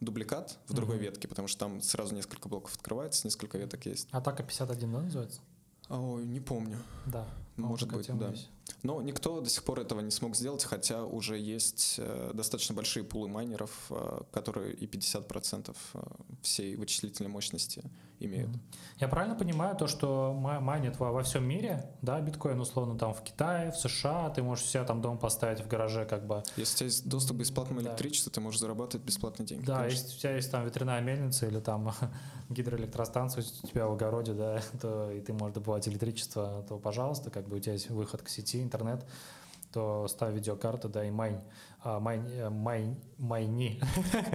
дубликат в другой угу. ветке, потому что там сразу несколько блоков открывается, несколько веток есть. Атака 51, да, называется? Ой, не помню. Да. Может быть, да. Есть. Но никто до сих пор этого не смог сделать, хотя уже есть э, достаточно большие пулы майнеров, э, которые и 50% э, всей вычислительной мощности имеют. Я правильно понимаю то, что майнит во, во всем мире, да, биткоин условно там в Китае, в США, ты можешь себя там дом поставить в гараже как бы. Если у тебя есть доступ к бесплатному да. электричеству, ты можешь зарабатывать бесплатные деньги. Да, конечно. если у тебя есть там ветряная мельница или там гидроэлектростанция у тебя в огороде, да, то и ты можешь добывать электричество, то пожалуйста, как бы у тебя есть выход к сети, интернет, то ставь видеокарту, да, и майн, а, майн, э, майн, майни.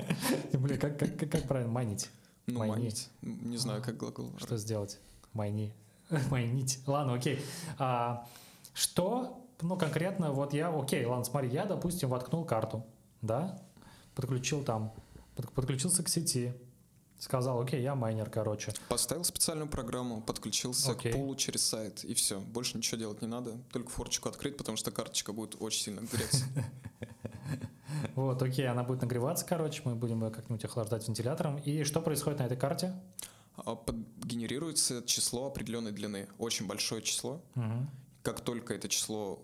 Блин, как, как, как, как правильно майнить? Ну, майнить. Не знаю, как глагол. Что сделать? Майни. Майнить. Ладно, окей. А, что, ну, конкретно, вот я, окей, ладно, смотри, я, допустим, воткнул карту, да, подключил там, подключился к сети, Сказал, окей, я майнер, короче. Поставил специальную программу, подключился окей. к полу через сайт, и все. Больше ничего делать не надо, только форчику открыть, потому что карточка будет очень сильно греться. Вот, окей, она будет нагреваться, короче, мы будем ее как-нибудь охлаждать вентилятором. И что происходит на этой карте? А, генерируется число определенной длины, очень большое число. Как только это число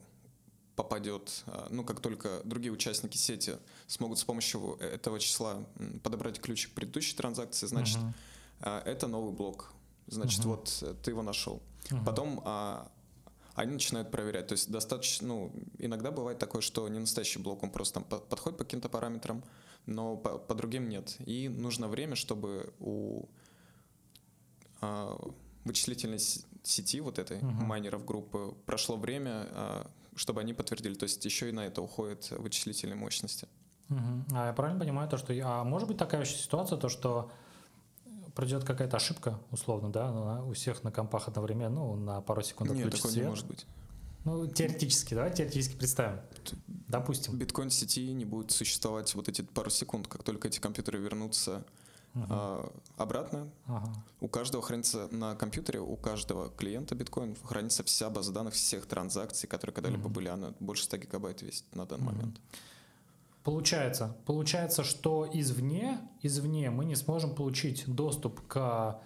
попадет, а, ну, как только другие участники сети смогут с помощью этого числа подобрать ключик к предыдущей транзакции, значит, uh-huh. это новый блок. Значит, uh-huh. вот э, ты его нашел. Uh-huh. Потом они начинают проверять. То есть достаточно, ну, иногда бывает такое, что не настоящий блок, он просто там подходит по каким-то параметрам, но по, по другим нет. И нужно время, чтобы у а, вычислительной сети вот этой uh-huh. майнеров группы прошло время, а, чтобы они подтвердили. То есть еще и на это уходит вычислительные мощности. Угу. А я правильно понимаю то, что... А может быть такая еще ситуация, то, что придет какая-то ошибка, условно, да, у всех на компах одновременно, ну, на пару секунд Нет, такого свет. не может быть. Ну, теоретически, давай теоретически представим. Допустим. Биткоин сети не будет существовать вот эти пару секунд, как только эти компьютеры вернутся uh-huh. а, обратно. Uh-huh. У каждого хранится на компьютере, у каждого клиента биткоин хранится вся база данных всех транзакций, которые когда-либо uh-huh. были. Она больше 100 гигабайт весит на данный uh-huh. момент. Получается, получается, что извне, извне мы не сможем получить доступ к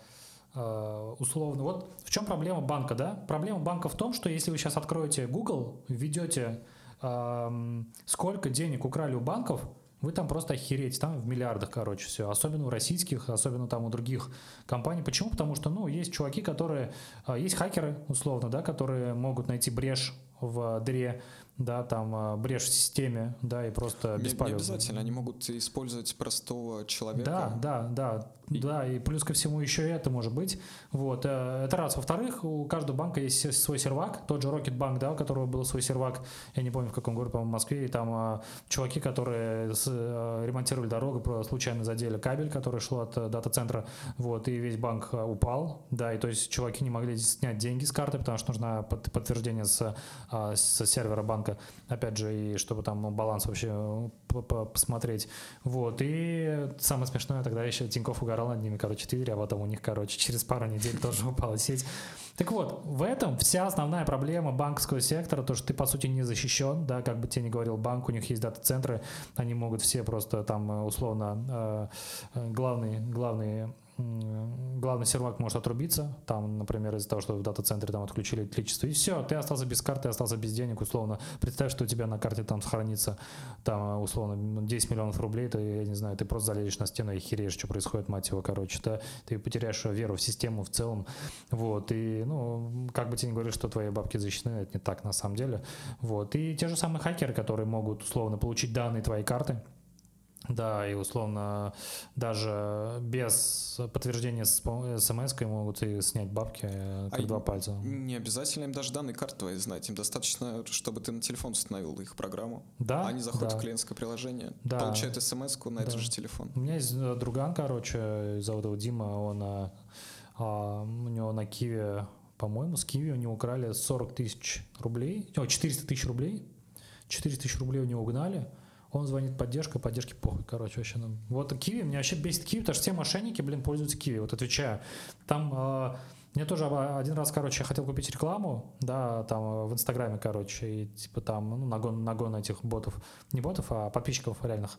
э, условно. Вот в чем проблема банка, да? Проблема банка в том, что если вы сейчас откроете Google, введете э, сколько денег украли у банков, вы там просто охереть, там в миллиардах, короче, все. Особенно у российских, особенно там у других компаний. Почему? Потому что, ну, есть чуваки, которые... Э, есть хакеры, условно, да, которые могут найти брешь в дыре да, там а, брешь в системе, да, и просто бесполезно. Не, обязательно, они могут использовать простого человека. Да, да, да. Да, и плюс ко всему еще и это может быть. Вот, э, это раз. Во-вторых, у каждого банка есть свой сервак, тот же Rocketbank, да, у которого был свой сервак, я не помню в каком городе, по-моему, в Москве, и там а, чуваки, которые с, а, ремонтировали дорогу, случайно задели кабель, который шел от э, дата-центра, вот, и весь банк упал, да, и то есть чуваки не могли снять деньги с карты, потому что нужно подтверждение с, с сервера банка. Опять же, и чтобы там баланс вообще посмотреть. Вот, и самое смешное, тогда еще Тиньков угорал над ними, короче, Твиттер, а потом у них, короче, через пару недель тоже упала сеть. Так вот, в этом вся основная проблема банковского сектора, то, что ты, по сути, не защищен, да, как бы тебе не говорил банк, у них есть дата-центры, они могут все просто там э, условно э, главные, главные главный сервак может отрубиться, там, например, из-за того, что в дата-центре там отключили электричество, и все, ты остался без карты, остался без денег, условно. Представь, что у тебя на карте там сохранится, там, условно, 10 миллионов рублей, ты, я не знаю, ты просто залезешь на стену и хереешь, что происходит, мать его, короче, да, ты потеряешь веру в систему в целом, вот, и, ну, как бы тебе не говорили, что твои бабки защищены, это не так на самом деле, вот, и те же самые хакеры, которые могут, условно, получить данные твоей карты, да, и условно даже без подтверждения смс могут и снять бабки э, как а два пальца. Не обязательно им даже данные карты твои знать. Им достаточно, чтобы ты на телефон установил их программу. Да. Они заходят да. в клиентское приложение, да. получают смс на да. этот же телефон. У меня есть э, друган, короче, зовут его Дима, он а, а, у него на Киеве, по-моему, с Киви у него украли 40 тысяч рублей, о, 400 тысяч рублей. 400 тысяч рублей у него угнали. Он звонит поддержка, поддержки похуй, короче, вообще. Ну, вот Киви, меня вообще бесит Киви, потому что все мошенники, блин, пользуются Киви, вот отвечаю. Там э, мне тоже один раз, короче, я хотел купить рекламу, да, там в Инстаграме, короче, и типа там, ну, нагон, нагон этих ботов, не ботов, а подписчиков реальных.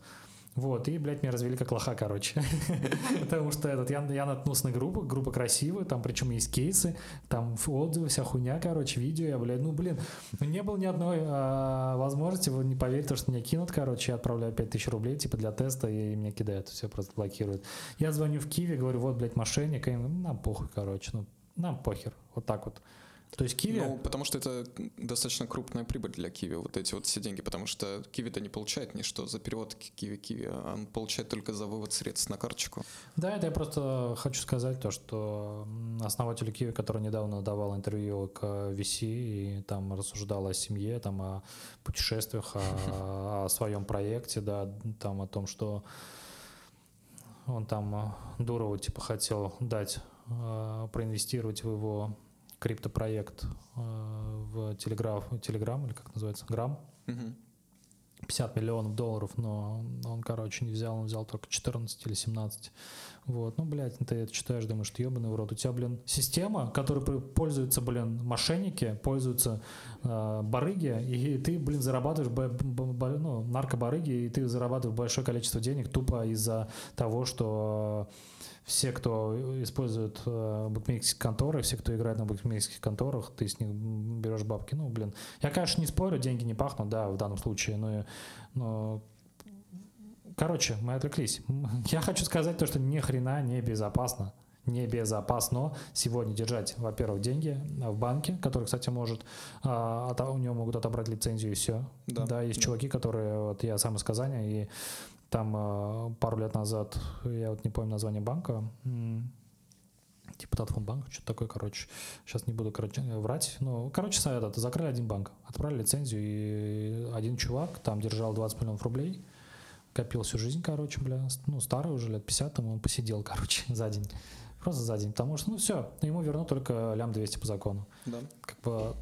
Вот, и, блядь, меня развели как лоха, короче. Потому что этот, я, я наткнулся на группу, группа красивая, там причем есть кейсы, там отзывы, вся хуйня, короче, видео, я, блядь, ну, блин, ну, не было ни одной а, возможности, вы не поверите, что меня кинут, короче, я отправляю 5000 рублей, типа, для теста, и меня кидают, все просто блокируют. Я звоню в Киеве, говорю, вот, блядь, мошенник, и им, нам похуй, короче, ну, нам похер, вот так вот. То есть Киви... Ну, потому что это достаточно крупная прибыль для Киви, вот эти вот все деньги, потому что Киви-то не получает ничто за перевод Киви-Киви, а он получает только за вывод средств на карточку. Да, это я просто хочу сказать то, что основатель Киви, который недавно давал интервью к VC и там рассуждал о семье, там о путешествиях, о, о своем проекте, да, там о том, что он там Дурову типа хотел дать э, проинвестировать в его криптопроект э, в Телеграф, Телеграм, или как называется, Грамм. 50 миллионов долларов, но он, короче, не взял, он взял только 14 или 17. Вот, ну, блядь, ты это читаешь, думаешь, ты ебаный в рот. У тебя, блин, система, которой пользуются, блин, мошенники, пользуются э, барыги, и ты, блин, зарабатываешь, б, б, б, ну, наркобарыги, и ты зарабатываешь большое количество денег тупо из-за того, что все, кто использует э, букмекерские конторы, все, кто играет на букмекерских конторах, ты с них берешь бабки. Ну, блин. Я, конечно, не спорю, деньги не пахнут, да, в данном случае, но, но Короче, мы отвлеклись. Я хочу сказать то, что ни хрена не безопасно. Не безопасно сегодня держать, во-первых, деньги в банке, который, кстати, может, а, у него могут отобрать лицензию и все. Да, да есть да. чуваки, которые, вот я сам из Казани, и там э, пару лет назад, я вот не помню название банка, типа Татфонбанк, что-то такое, короче. Сейчас не буду, короче, врать. Ну, короче, этот, закрыли один банк, отправили лицензию, и один чувак там держал 20 миллионов рублей, копил всю жизнь, короче, бля, ну, старый уже, лет 50, там он посидел, короче, за день. Просто за день, потому что, ну, все, ему вернут только лям 200 по закону. Да. Как бы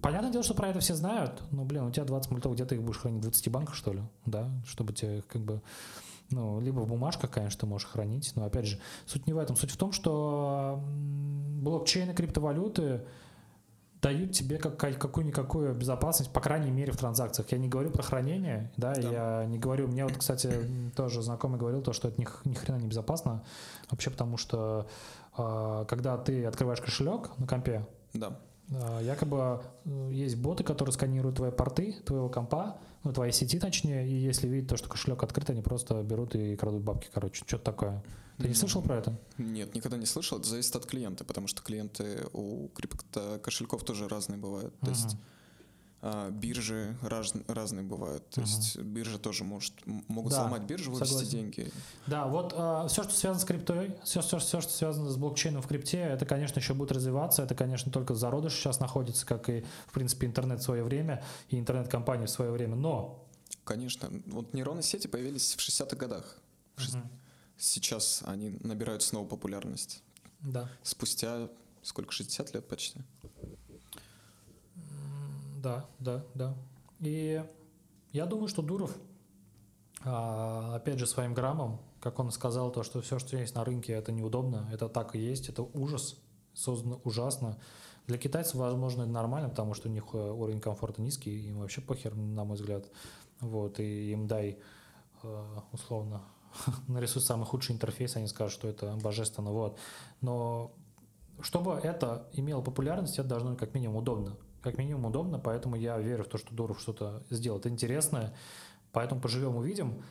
Понятное дело, что про это все знают, но, блин, у тебя 20 мультов, где ты их будешь хранить? В 20 банках, что ли? Да, чтобы тебе как бы... Ну, либо в бумажках, конечно, ты можешь хранить, но, опять же, суть не в этом. Суть в том, что блокчейны, криптовалюты дают тебе как, какую-никакую безопасность, по крайней мере, в транзакциях. Я не говорю про хранение, да, да. я не говорю... Мне вот, кстати, тоже знакомый говорил то, что это ни, ни хрена не безопасно, вообще потому что э, когда ты открываешь кошелек на компе, да якобы э, есть боты, которые сканируют твои порты, твоего компа, ну, твоей сети точнее, и если видят то, что кошелек открыт, они просто берут и крадут бабки, короче, что-то такое. Ты не слышал про это? Нет, никогда не слышал. Это зависит от клиента, потому что клиенты у крипто кошельков тоже разные бывают. То uh-huh. есть а, биржи раз, разные бывают. То uh-huh. есть биржа тоже может, могут да, сломать биржу, вывести согласен. деньги. Да, вот а, все, что связано с криптой, все, все, все, что связано с блокчейном в крипте, это, конечно, еще будет развиваться. Это, конечно, только зародыш сейчас находится, как и, в принципе, интернет в свое время и интернет-компании в свое время. Но... Конечно. Вот нейронные сети появились в 60-х годах. Uh-huh. Сейчас они набирают снова популярность. Да. Спустя сколько, 60 лет почти? Да, да, да. И я думаю, что Дуров, а, опять же, своим граммом, как он сказал, то, что все, что есть на рынке, это неудобно, это так и есть, это ужас, создано ужасно. Для китайцев, возможно, это нормально, потому что у них э, уровень комфорта низкий, им вообще похер, на мой взгляд. Вот, и им дай, э, условно, нарисуй самый худший интерфейс, они скажут, что это божественно, вот. Но чтобы это имело популярность, это должно быть как минимум удобно как минимум удобно, поэтому я верю в то, что Дуров что-то сделает интересное, поэтому поживем, увидим.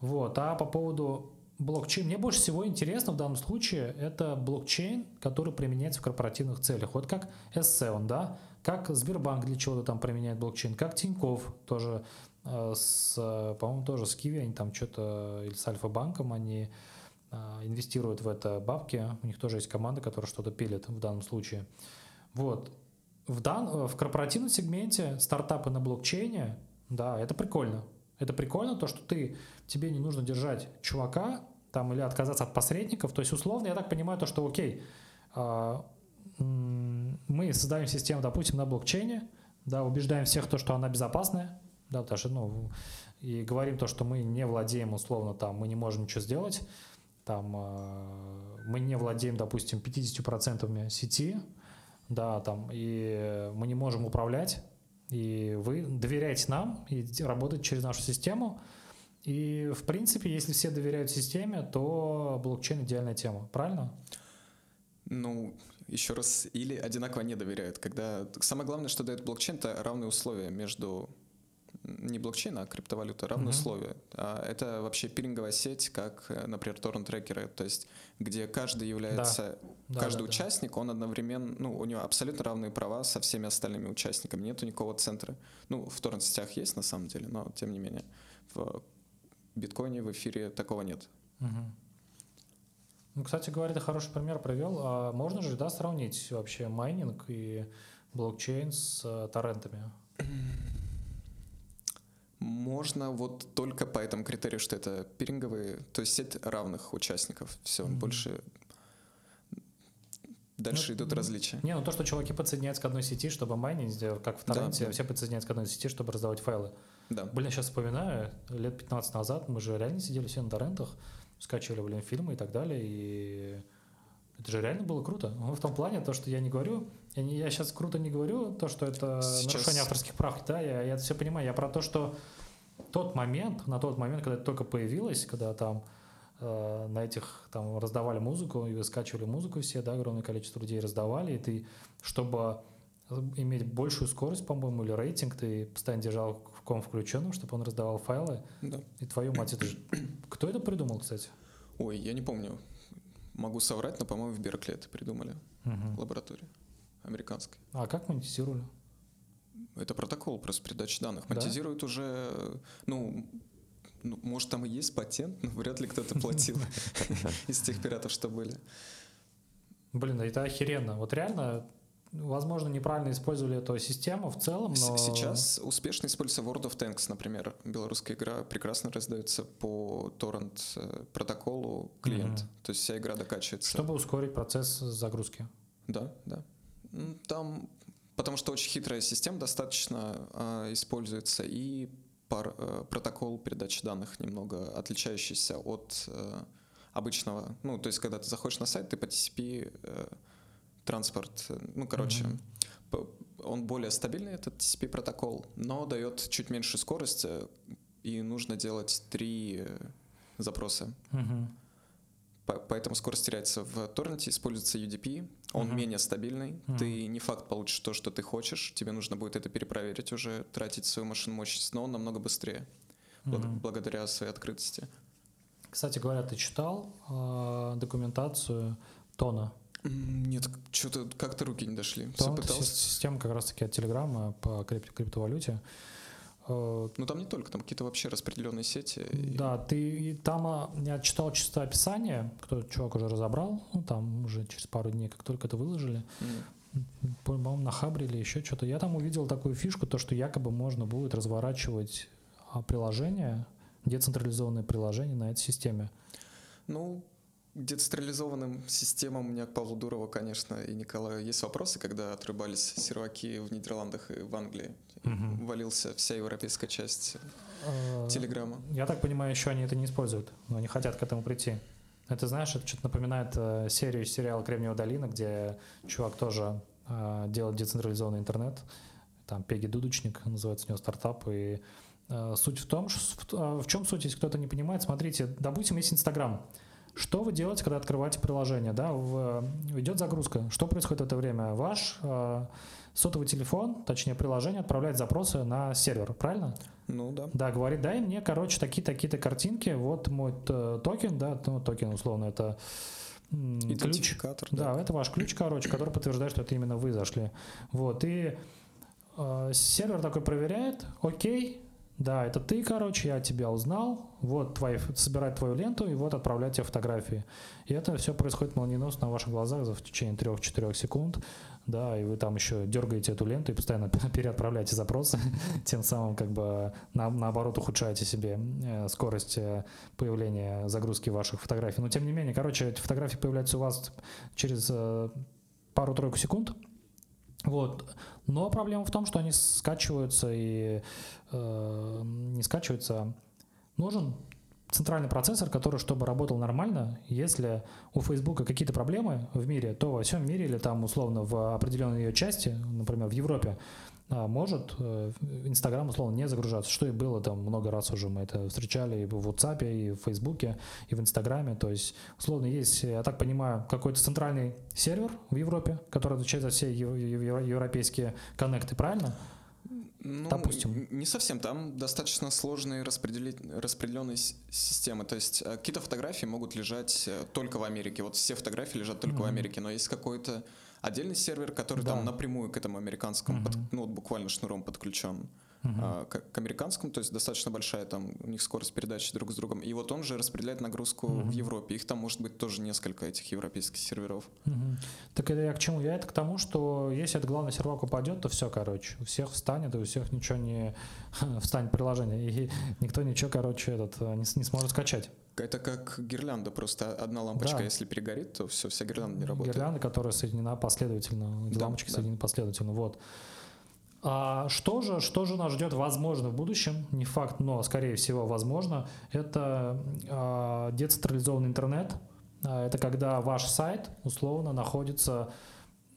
Вот. А по поводу блокчейн, мне больше всего интересно в данном случае это блокчейн, который применяется в корпоративных целях. Вот как S7, да, как Сбербанк для чего-то там применяет блокчейн, как Тиньков тоже э, с, по-моему, тоже с Киви, они там что-то, или с Альфа-банком, они э, инвестируют в это бабки, у них тоже есть команда, которая что-то пилит в данном случае. Вот в, дан, в корпоративном сегменте стартапы на блокчейне, да, это прикольно. Это прикольно, то, что ты, тебе не нужно держать чувака там или отказаться от посредников. То есть, условно, я так понимаю, то, что окей, э, мы создаем систему, допустим, на блокчейне, да, убеждаем всех то, что она безопасная, да, потому что, ну, и говорим то, что мы не владеем, условно, там, мы не можем ничего сделать, там, э, мы не владеем, допустим, 50% сети, да, там, и мы не можем управлять, и вы доверяете нам и работаете через нашу систему, И, в принципе, если все доверяют системе, то блокчейн идеальная тема, правильно? Ну, еще раз, или одинаково не доверяют. Когда самое главное, что дает блокчейн, это равные условия между не блокчейн, а криптовалюта, равные uh-huh. условия. А это вообще пиринговая сеть, как, э, например, торрент-трекеры, то есть где каждый является, да. каждый да, да, участник, да. он одновременно, ну, у него абсолютно равные права со всеми остальными участниками, нету никакого центра. Ну, в торрент-сетях есть на самом деле, но тем не менее в биткоине, в эфире такого нет. Uh-huh. Ну, кстати говоря, ты хороший пример привел. А можно же, да, сравнить вообще майнинг и блокчейн с э, торрентами? Можно вот только по этому критерию, что это пиринговые, то есть сеть равных участников. Все, mm-hmm. больше Дальше ну, идут различия. Не, ну то, что чуваки подсоединяются к одной сети, чтобы майнить, как в торренте, да, все подсоединяются к одной сети, чтобы раздавать файлы. Да. Блин, сейчас вспоминаю, лет 15 назад мы же реально сидели все на торрентах, скачивали, блин, фильмы и так далее, и это же реально было круто. Ну, в том плане, то, что я не говорю, я, не, я сейчас круто не говорю, то, что это сейчас... нарушение авторских прав, да, я, я это все понимаю. Я про то, что тот момент, на тот момент, когда это только появилось, когда там э, на этих там раздавали музыку, и скачивали музыку все, да, огромное количество людей раздавали, и ты, чтобы иметь большую скорость, по-моему, или рейтинг, ты постоянно держал в ком включенным, чтобы он раздавал файлы. Да. И твою мать, это же... Кто это придумал, кстати? Ой, я не помню. Могу соврать, но, по-моему, в Беркли это придумали. Угу. В лаборатории американской. А как монетизировали? Это протокол просто передачи данных. Монетизируют да? уже, ну, ну, может, там и есть патент, но вряд ли кто-то платил из тех пиратов, что были. Блин, это охеренно. Вот реально возможно, неправильно использовали эту систему в целом, но... Сейчас успешно используется World of Tanks, например. Белорусская игра прекрасно раздается по торрент э, протоколу клиент. Mm-hmm. То есть вся игра докачивается. Чтобы ускорить процесс загрузки. Да, да. Там, потому что очень хитрая система достаточно э, используется, и пар, э, протокол передачи данных немного отличающийся от э, обычного. Ну, то есть, когда ты заходишь на сайт, ты по TCP э, транспорт, ну, короче, mm-hmm. он более стабильный, этот TCP протокол, но дает чуть меньше скорости, и нужно делать три э, запроса. Mm-hmm. Поэтому скорость теряется в торренте, используется UDP, он uh-huh. менее стабильный, uh-huh. ты не факт получишь то, что ты хочешь, тебе нужно будет это перепроверить уже, тратить свою машину мощность, но он намного быстрее, uh-huh. благодаря своей открытости. Кстати говоря, ты читал э, документацию Тона? Нет, что-то как-то руки не дошли. Тон пытался. Система как раз-таки от Телеграма по крип- криптовалюте. Э, ну там не только, там какие-то вообще распределенные сети. Да, ты там а, я читал чисто описание, кто чувак уже разобрал, ну там уже через пару дней, как только это выложили, mm. по-моему, на Хабре или еще что-то. Я там увидел такую фишку, то, что якобы можно будет разворачивать а, приложение, децентрализованное приложение на этой системе. Ну, децентрализованным системам у меня к Павлу Дурову, конечно, и Николаю есть вопросы, когда отрубались серваки в Нидерландах и в Англии. Угу. Валился вся европейская часть а, Телеграма. Я так понимаю, еще они это не используют, но они хотят к этому прийти. Это, знаешь, это что-то напоминает э, серию сериала «Кремниевая долина», где чувак тоже э, делает децентрализованный интернет. Там Пегий Дудочник, называется у него стартап. И э, суть в том, в, в чем суть, если кто-то не понимает, смотрите, допустим, есть Инстаграм. Что вы делаете, когда открываете приложение? Да, в, идет загрузка. Что происходит в это время? Ваш э, сотовый телефон, точнее приложение, отправляет запросы на сервер, правильно? Ну да. Да, говорит, дай мне, короче, такие-такие-то картинки, вот мой э, токен, да, ну, токен условно это ключ. Да. да, это ваш ключ, короче, который подтверждает, что это именно вы зашли. Вот, и э, сервер такой проверяет, окей, да, это ты, короче, я тебя узнал, вот твои, собирать твою ленту и вот отправлять тебе фотографии. И это все происходит молниеносно на ваших глазах за в течение 3-4 секунд, да, и вы там еще дергаете эту ленту и постоянно переотправляете запросы, тем самым как бы на, наоборот ухудшаете себе э, скорость э, появления загрузки ваших фотографий. Но тем не менее, короче, эти фотографии появляются у вас через э, пару-тройку секунд, вот. Но проблема в том, что они скачиваются и э, не скачиваются. Нужен центральный процессор, который, чтобы работал нормально, если у Facebook какие-то проблемы в мире, то во всем мире или там условно в определенной ее части, например, в Европе, а, может э, Инстаграм, условно, не загружаться, что и было там много раз уже мы это встречали и в WhatsApp, и в Фейсбуке, и в Инстаграме, то есть, условно, есть, я так понимаю, какой-то центральный сервер в Европе, который отвечает за все европейские коннекты, правильно? Ну, Допустим. Не совсем. Там достаточно сложные распределенные системы. То есть э, какие-то фотографии могут лежать э, только в Америке. Вот все фотографии лежат только mm-hmm. в Америке, но есть какой-то отдельный сервер, который да. там напрямую к этому американскому, mm-hmm. под, ну вот буквально шнуром подключен uh-huh. к, к американскому, то есть достаточно большая там у них скорость передачи друг с другом. И вот он же распределяет нагрузку в Европе. Их там может быть тоже несколько этих европейских серверов. Так это я к чему? Я это к тому, что если этот главный сервак упадет, то все, короче, у всех встанет, и у всех ничего не встанет приложение, и никто ничего, короче, этот не, не сможет скачать. Это как гирлянда, просто одна лампочка, да. если перегорит, то все, вся гирлянда не работает. Гирлянда, которая соединена последовательно, да, лампочки да. соединены последовательно, вот. А что же, что же нас ждет, возможно, в будущем? Не факт, но, скорее всего, возможно. Это э, децентрализованный интернет. А, это когда ваш сайт, условно, находится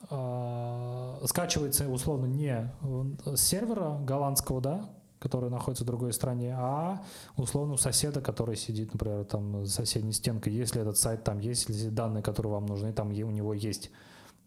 э, скачивается условно не с сервера голландского, да, который находится в другой стране, а условно у соседа, который сидит, например, там за соседней стенкой, если этот сайт там есть, если данные, которые вам нужны, там у него есть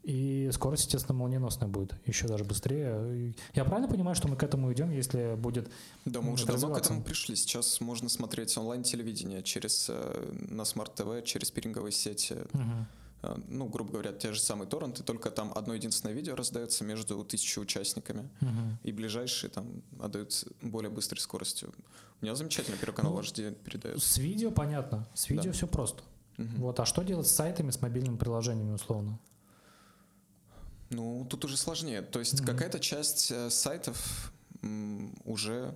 и скорость, естественно, молниеносная будет, еще даже быстрее. Я правильно понимаю, что мы к этому идем, если будет Да, мы уже давно к этому пришли. Сейчас можно смотреть онлайн-телевидение через, э, на смарт-ТВ, через пиринговые сети. Угу. Ну, грубо говоря, те же самые торренты, только там одно единственное видео раздается между тысячей участниками, угу. и ближайшие там отдают более быстрой скоростью. У меня замечательно Первый канал ну, HD передает. С видео понятно, с видео да. все просто. Угу. Вот, а что делать с сайтами, с мобильными приложениями условно? Ну, тут уже сложнее. То есть mm-hmm. какая-то часть э, сайтов уже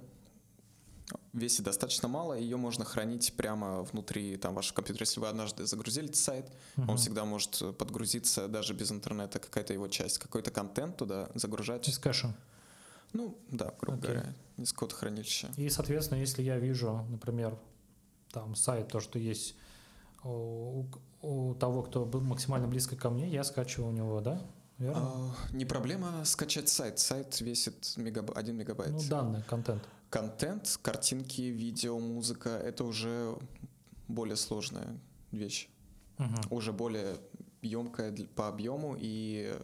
весит достаточно мало, ее можно хранить прямо внутри там, вашего компьютера. Если вы однажды загрузили этот сайт, uh-huh. он всегда может подгрузиться даже без интернета, какая-то его часть, какой-то контент туда загружать. Из кэша? Ну, да, грубо okay. говоря, из кода хранилища. И, соответственно, если я вижу, например, там сайт, то, что есть у, у того, кто был максимально близко ко мне, я скачиваю у него, да? Верно? А, не проблема скачать сайт. Сайт весит мегаб... 1 мегабайт. Ну, данные, контент. Контент, картинки, видео, музыка — это уже более сложная вещь. Угу. Уже более емкая по объему, и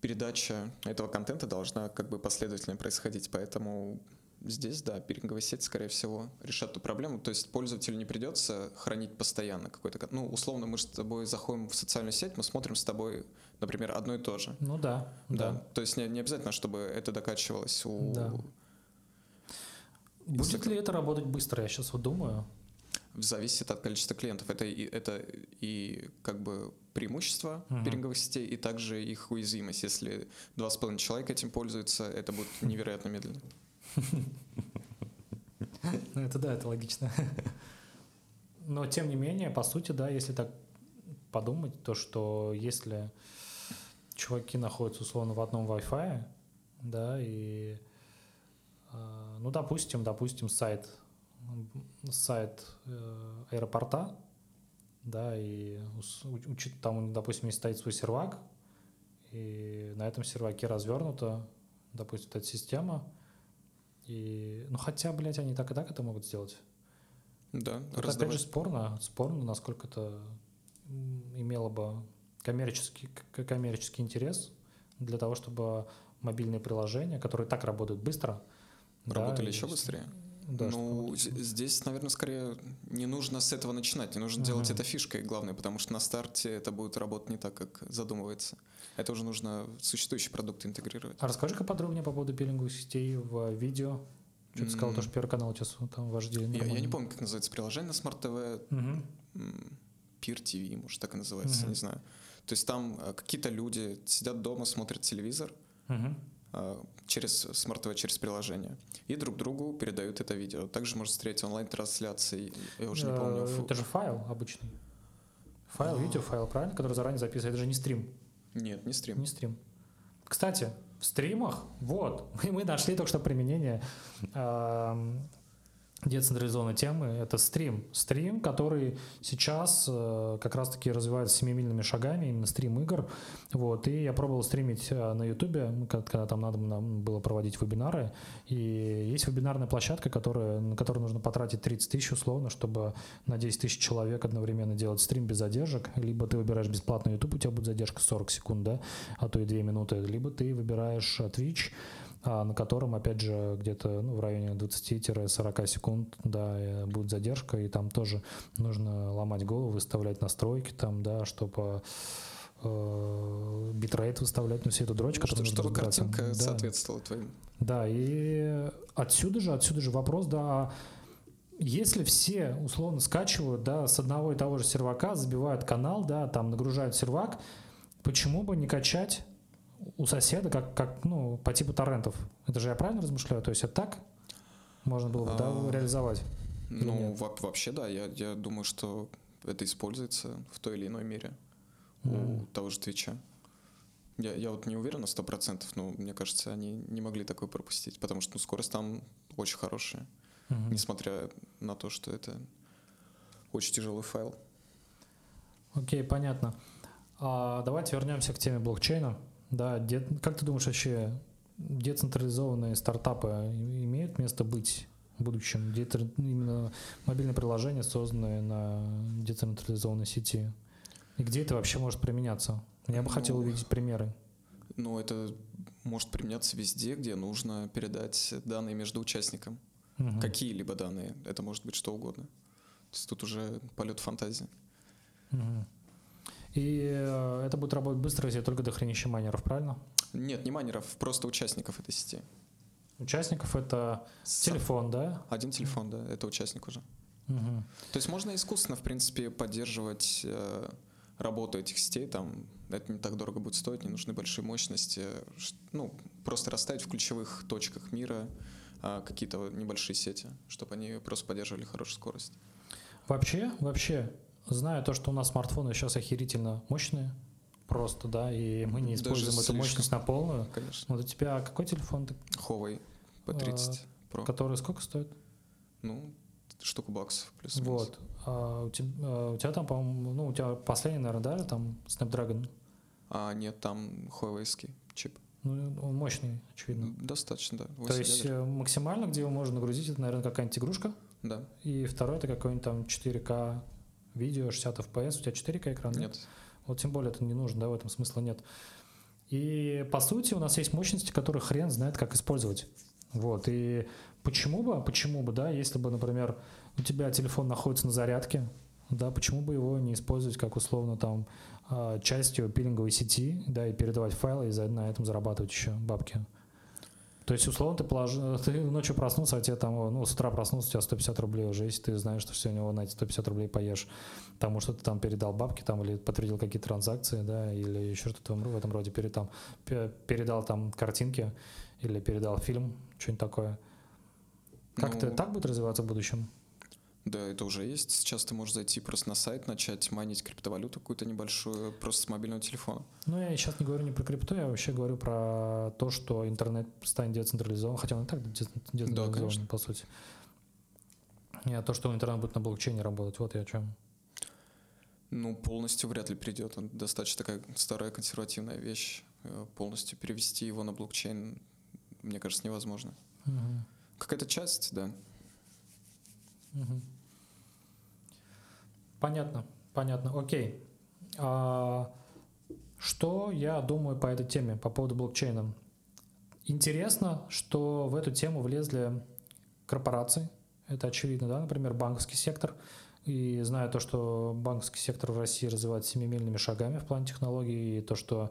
передача этого контента должна как бы последовательно происходить. Поэтому Здесь, да, пиринговая сеть, скорее всего, решат эту проблему. То есть пользователю не придется хранить постоянно какой-то... Ну, условно, мы с тобой заходим в социальную сеть, мы смотрим с тобой, например, одно и то же. Ну да. Да. да. То есть не, не обязательно, чтобы это докачивалось у... Да. Будет Если... ли это работать быстро, я сейчас вот думаю. Зависит от количества клиентов. Это и, это и как бы преимущество uh-huh. пиринговых сетей, и также их уязвимость. Если два с половиной человека этим пользуются, это будет невероятно медленно. Ну, это да, это логично. Но, тем не менее, по сути, да, если так подумать, то что если чуваки находятся условно в одном Wi-Fi, да, и, а, ну, допустим, допустим, сайт, сайт э, аэропорта, да, и учит, там, допустим, стоит свой сервак, и на этом серваке развернута, допустим, эта система, и, ну хотя, блядь, они так и так это могут сделать. Да, Это опять же спорно, спорно, насколько это имело бы коммерческий, коммерческий интерес для того, чтобы мобильные приложения, которые так работают быстро, работали да, еще быстрее. Да, ну, здесь, наверное, скорее не нужно с этого начинать, не нужно uh-huh. делать это фишкой главное, потому что на старте это будет работать не так, как задумывается. Это уже нужно существующий продукт интегрировать. А расскажи-ка подробнее по поводу пилинговых сетей в видео. Что ты сказал, то, что первый канал сейчас там вожди. Я, я не помню, как называется приложение на Smart TV. Uh-huh. Peer TV, может, так и называется, uh-huh. не знаю. То есть там э, какие-то люди сидят дома, смотрят телевизор, uh-huh через TV, через приложение. И друг другу передают это видео. Также можно встретить онлайн-трансляции. Я уже не помню. Э, это же файл обычный. Файл, а. видео, файл, правильно? Который заранее записан. Это же не стрим. Нет, не стрим. Не стрим. Кстати, в стримах, вот, мы, мы нашли только что применение. Децентрализованной темы. Это стрим. Стрим, который сейчас э, как раз-таки развивается семимильными шагами, именно стрим игр. Вот. И я пробовал стримить э, на Ютубе, когда, там надо было проводить вебинары. И есть вебинарная площадка, которая, на которую нужно потратить 30 тысяч условно, чтобы на 10 тысяч человек одновременно делать стрим без задержек. Либо ты выбираешь бесплатный YouTube, у тебя будет задержка 40 секунд, да, а то и 2 минуты. Либо ты выбираешь Twitch, а, на котором, опять же, где-то ну, в районе 20-40 секунд, да, будет задержка, и там тоже нужно ломать голову, выставлять настройки там, да, чтобы э, битрейт выставлять, ну, все эту дрочку. Чтобы, чтобы картинка да. соответствовала твоим. Да, и отсюда же, отсюда же вопрос, да, а если все условно скачивают, да, с одного и того же сервака, забивают канал, да, там нагружают сервак, почему бы не качать у соседа, как, как ну, по типу торрентов. Это же я правильно размышляю? То есть это так можно было бы да, а, реализовать? Ну, вообще да. Я, я думаю, что это используется в той или иной мере mm. у того же Твича. Я, я вот не уверен на сто процентов, но мне кажется, они не могли такое пропустить, потому что ну, скорость там очень хорошая, mm-hmm. несмотря на то, что это очень тяжелый файл. Окей, okay, понятно. А, давайте вернемся к теме блокчейна. Да, де, как ты думаешь вообще, децентрализованные стартапы имеют место быть в будущем? Где именно мобильные приложения, созданные на децентрализованной сети? И где это вообще может применяться? Я бы ну, хотел увидеть примеры. Ну, это может применяться везде, где нужно передать данные между участниками. Угу. Какие-либо данные. Это может быть что угодно. То есть тут уже полет фантазии. Угу. И э, это будет работать быстро, если только до хранища майнеров, правильно? Нет, не майнеров, просто участников этой сети. Участников это С... телефон, да? Один телефон, да, это участник уже. Угу. То есть можно искусственно, в принципе, поддерживать э, работу этих сетей, там это не так дорого будет стоить, не нужны большие мощности, ну, просто расставить в ключевых точках мира э, какие-то небольшие сети, чтобы они просто поддерживали хорошую скорость. Вообще, вообще, зная то, что у нас смартфоны сейчас охерительно мощные, просто, да, и мы не используем Даже эту мощность на полную. Конечно. Вот у тебя какой телефон? Huawei P30 а, Pro. Который сколько стоит? Ну, штуку баксов плюс Вот. А у, тебя, а у тебя там, по-моему, ну, у тебя последний, наверное, да, там Snapdragon? А, нет, там Huawei чип. Ну, он мощный, очевидно. Достаточно, да. То есть ядер. Э, максимально, где его можно нагрузить, это, наверное, какая-нибудь игрушка. Да. И второй это какой-нибудь там 4К видео 60 FPS, у тебя 4К экран? Нет. Вот тем более это не нужно, да, в этом смысла нет. И по сути у нас есть мощности, которые хрен знает, как использовать. Вот, и почему бы, почему бы, да, если бы, например, у тебя телефон находится на зарядке, да, почему бы его не использовать как условно там а, частью пилинговой сети, да, и передавать файлы и на этом зарабатывать еще бабки. То есть, условно, ты, положил, ты ночью проснулся, а тебе там, ну, с утра проснулся, у тебя 150 рублей уже есть, ты знаешь, что сегодня его на эти 150 рублей поешь, потому что ты там передал бабки там или подтвердил какие-то транзакции, да, или еще что-то в этом роде, перед, там, передал там картинки или передал фильм, что-нибудь такое. Как ну, ты так будет развиваться в будущем? Да, это уже есть. Сейчас ты можешь зайти просто на сайт, начать майнить криптовалюту какую-то небольшую просто с мобильного телефона. Ну, я сейчас не говорю не про крипту, я вообще говорю про то, что интернет станет децентрализован, хотя он и так децентрализован, да, по сути. И то, что интернет будет на блокчейне работать, вот я о чем. Ну, полностью вряд ли придет. Он достаточно такая старая консервативная вещь. Э, полностью перевести его на блокчейн, мне кажется, невозможно. Угу. Какая-то часть, да. Понятно, понятно. Окей. А, что я думаю по этой теме, по поводу блокчейна? Интересно, что в эту тему влезли корпорации. Это очевидно, да, например, банковский сектор. И зная то, что банковский сектор в России развивается семимильными шагами в плане технологий, и то, что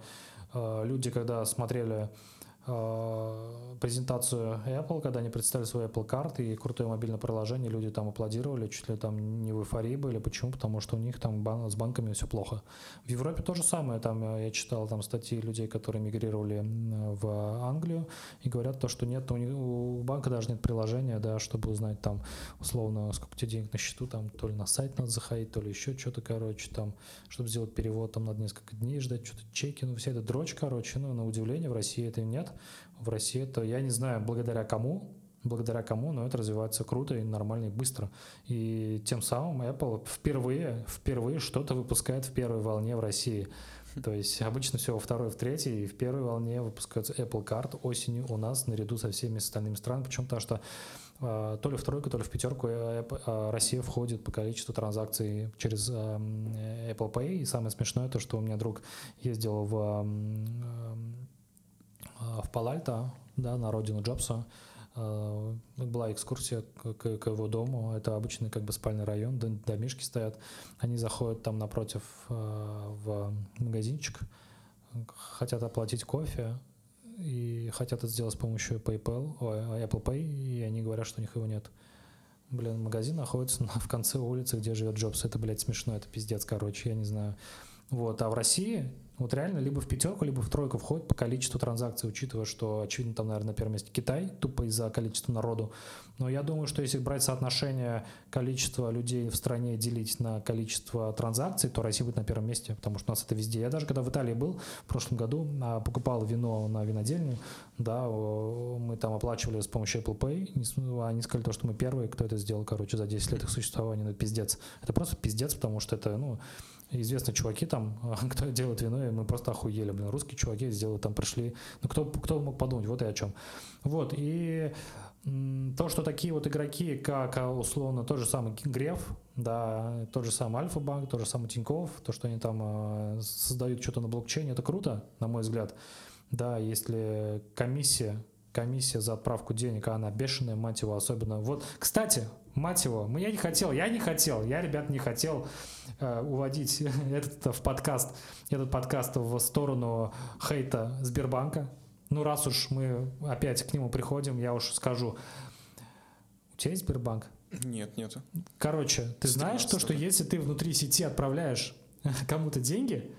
э, люди, когда смотрели презентацию Apple, когда они представили свой Apple Card и крутое мобильное приложение, люди там аплодировали, чуть ли там не в эйфории были. Почему? Потому что у них там бан- с банками все плохо. В Европе то же самое. Там э, я читал там статьи людей, которые мигрировали в Англию и говорят то, что нет, у, них, у банка даже нет приложения, да, чтобы узнать там условно, сколько у тебя денег на счету, там то ли на сайт надо заходить, то ли еще что-то, короче, там, чтобы сделать перевод, там надо несколько дней ждать, что-то чеки, ну вся эта дрочь, короче, ну на удивление в России это нет в России, то я не знаю, благодаря кому, благодаря кому, но это развивается круто и нормально и быстро. И тем самым Apple впервые, впервые что-то выпускает в первой волне в России. То есть обычно все во второй, в третьей, и в первой волне выпускается Apple Card осенью у нас наряду со всеми остальными странами, причем потому что э, то ли в тройку, то ли в пятерку э, э, Россия входит по количеству транзакций через Apple Pay. И самое смешное то, что у меня друг ездил в, в Палальто, да, на родину Джобса, была экскурсия к, к, его дому. Это обычный как бы спальный район, домишки стоят. Они заходят там напротив в магазинчик, хотят оплатить кофе, и хотят это сделать с помощью PayPal, Apple Pay, и они говорят, что у них его нет. Блин, магазин находится в конце улицы, где живет Джобс. Это, блядь, смешно, это пиздец, короче, я не знаю. Вот, а в России вот реально либо в пятерку, либо в тройку входит по количеству транзакций, учитывая, что, очевидно, там, наверное, на первом месте Китай, тупо из-за количества народу. Но я думаю, что если брать соотношение количества людей в стране делить на количество транзакций, то Россия будет на первом месте, потому что у нас это везде. Я даже когда в Италии был в прошлом году, а, покупал вино на винодельню, да, мы там оплачивали с помощью Apple Pay, они сказали то, что мы первые, кто это сделал, короче, за 10 лет их существования, ну, пиздец. Это просто пиздец, потому что это, ну, известные чуваки там, кто делает вино, и мы просто охуели, блин, русские чуваки сделали, там пришли, ну кто, кто мог подумать, вот и о чем. Вот, и то, что такие вот игроки, как а, условно тот же самый Греф, да, тот же самый Альфа-банк, тот же самый Тиньков, то, что они там э, создают что-то на блокчейне, это круто, на мой взгляд. Да, если комиссия комиссия за отправку денег, а она бешеная, мать его, особенно. Вот, кстати, мать его, я не хотел, я не хотел, я, ребят, не хотел э, уводить этот в подкаст, этот подкаст в сторону хейта Сбербанка. Ну, раз уж мы опять к нему приходим, я уж скажу. У тебя есть Сбербанк? Нет, нету. Короче, ты знаешь то, что если ты внутри сети отправляешь кому-то деньги,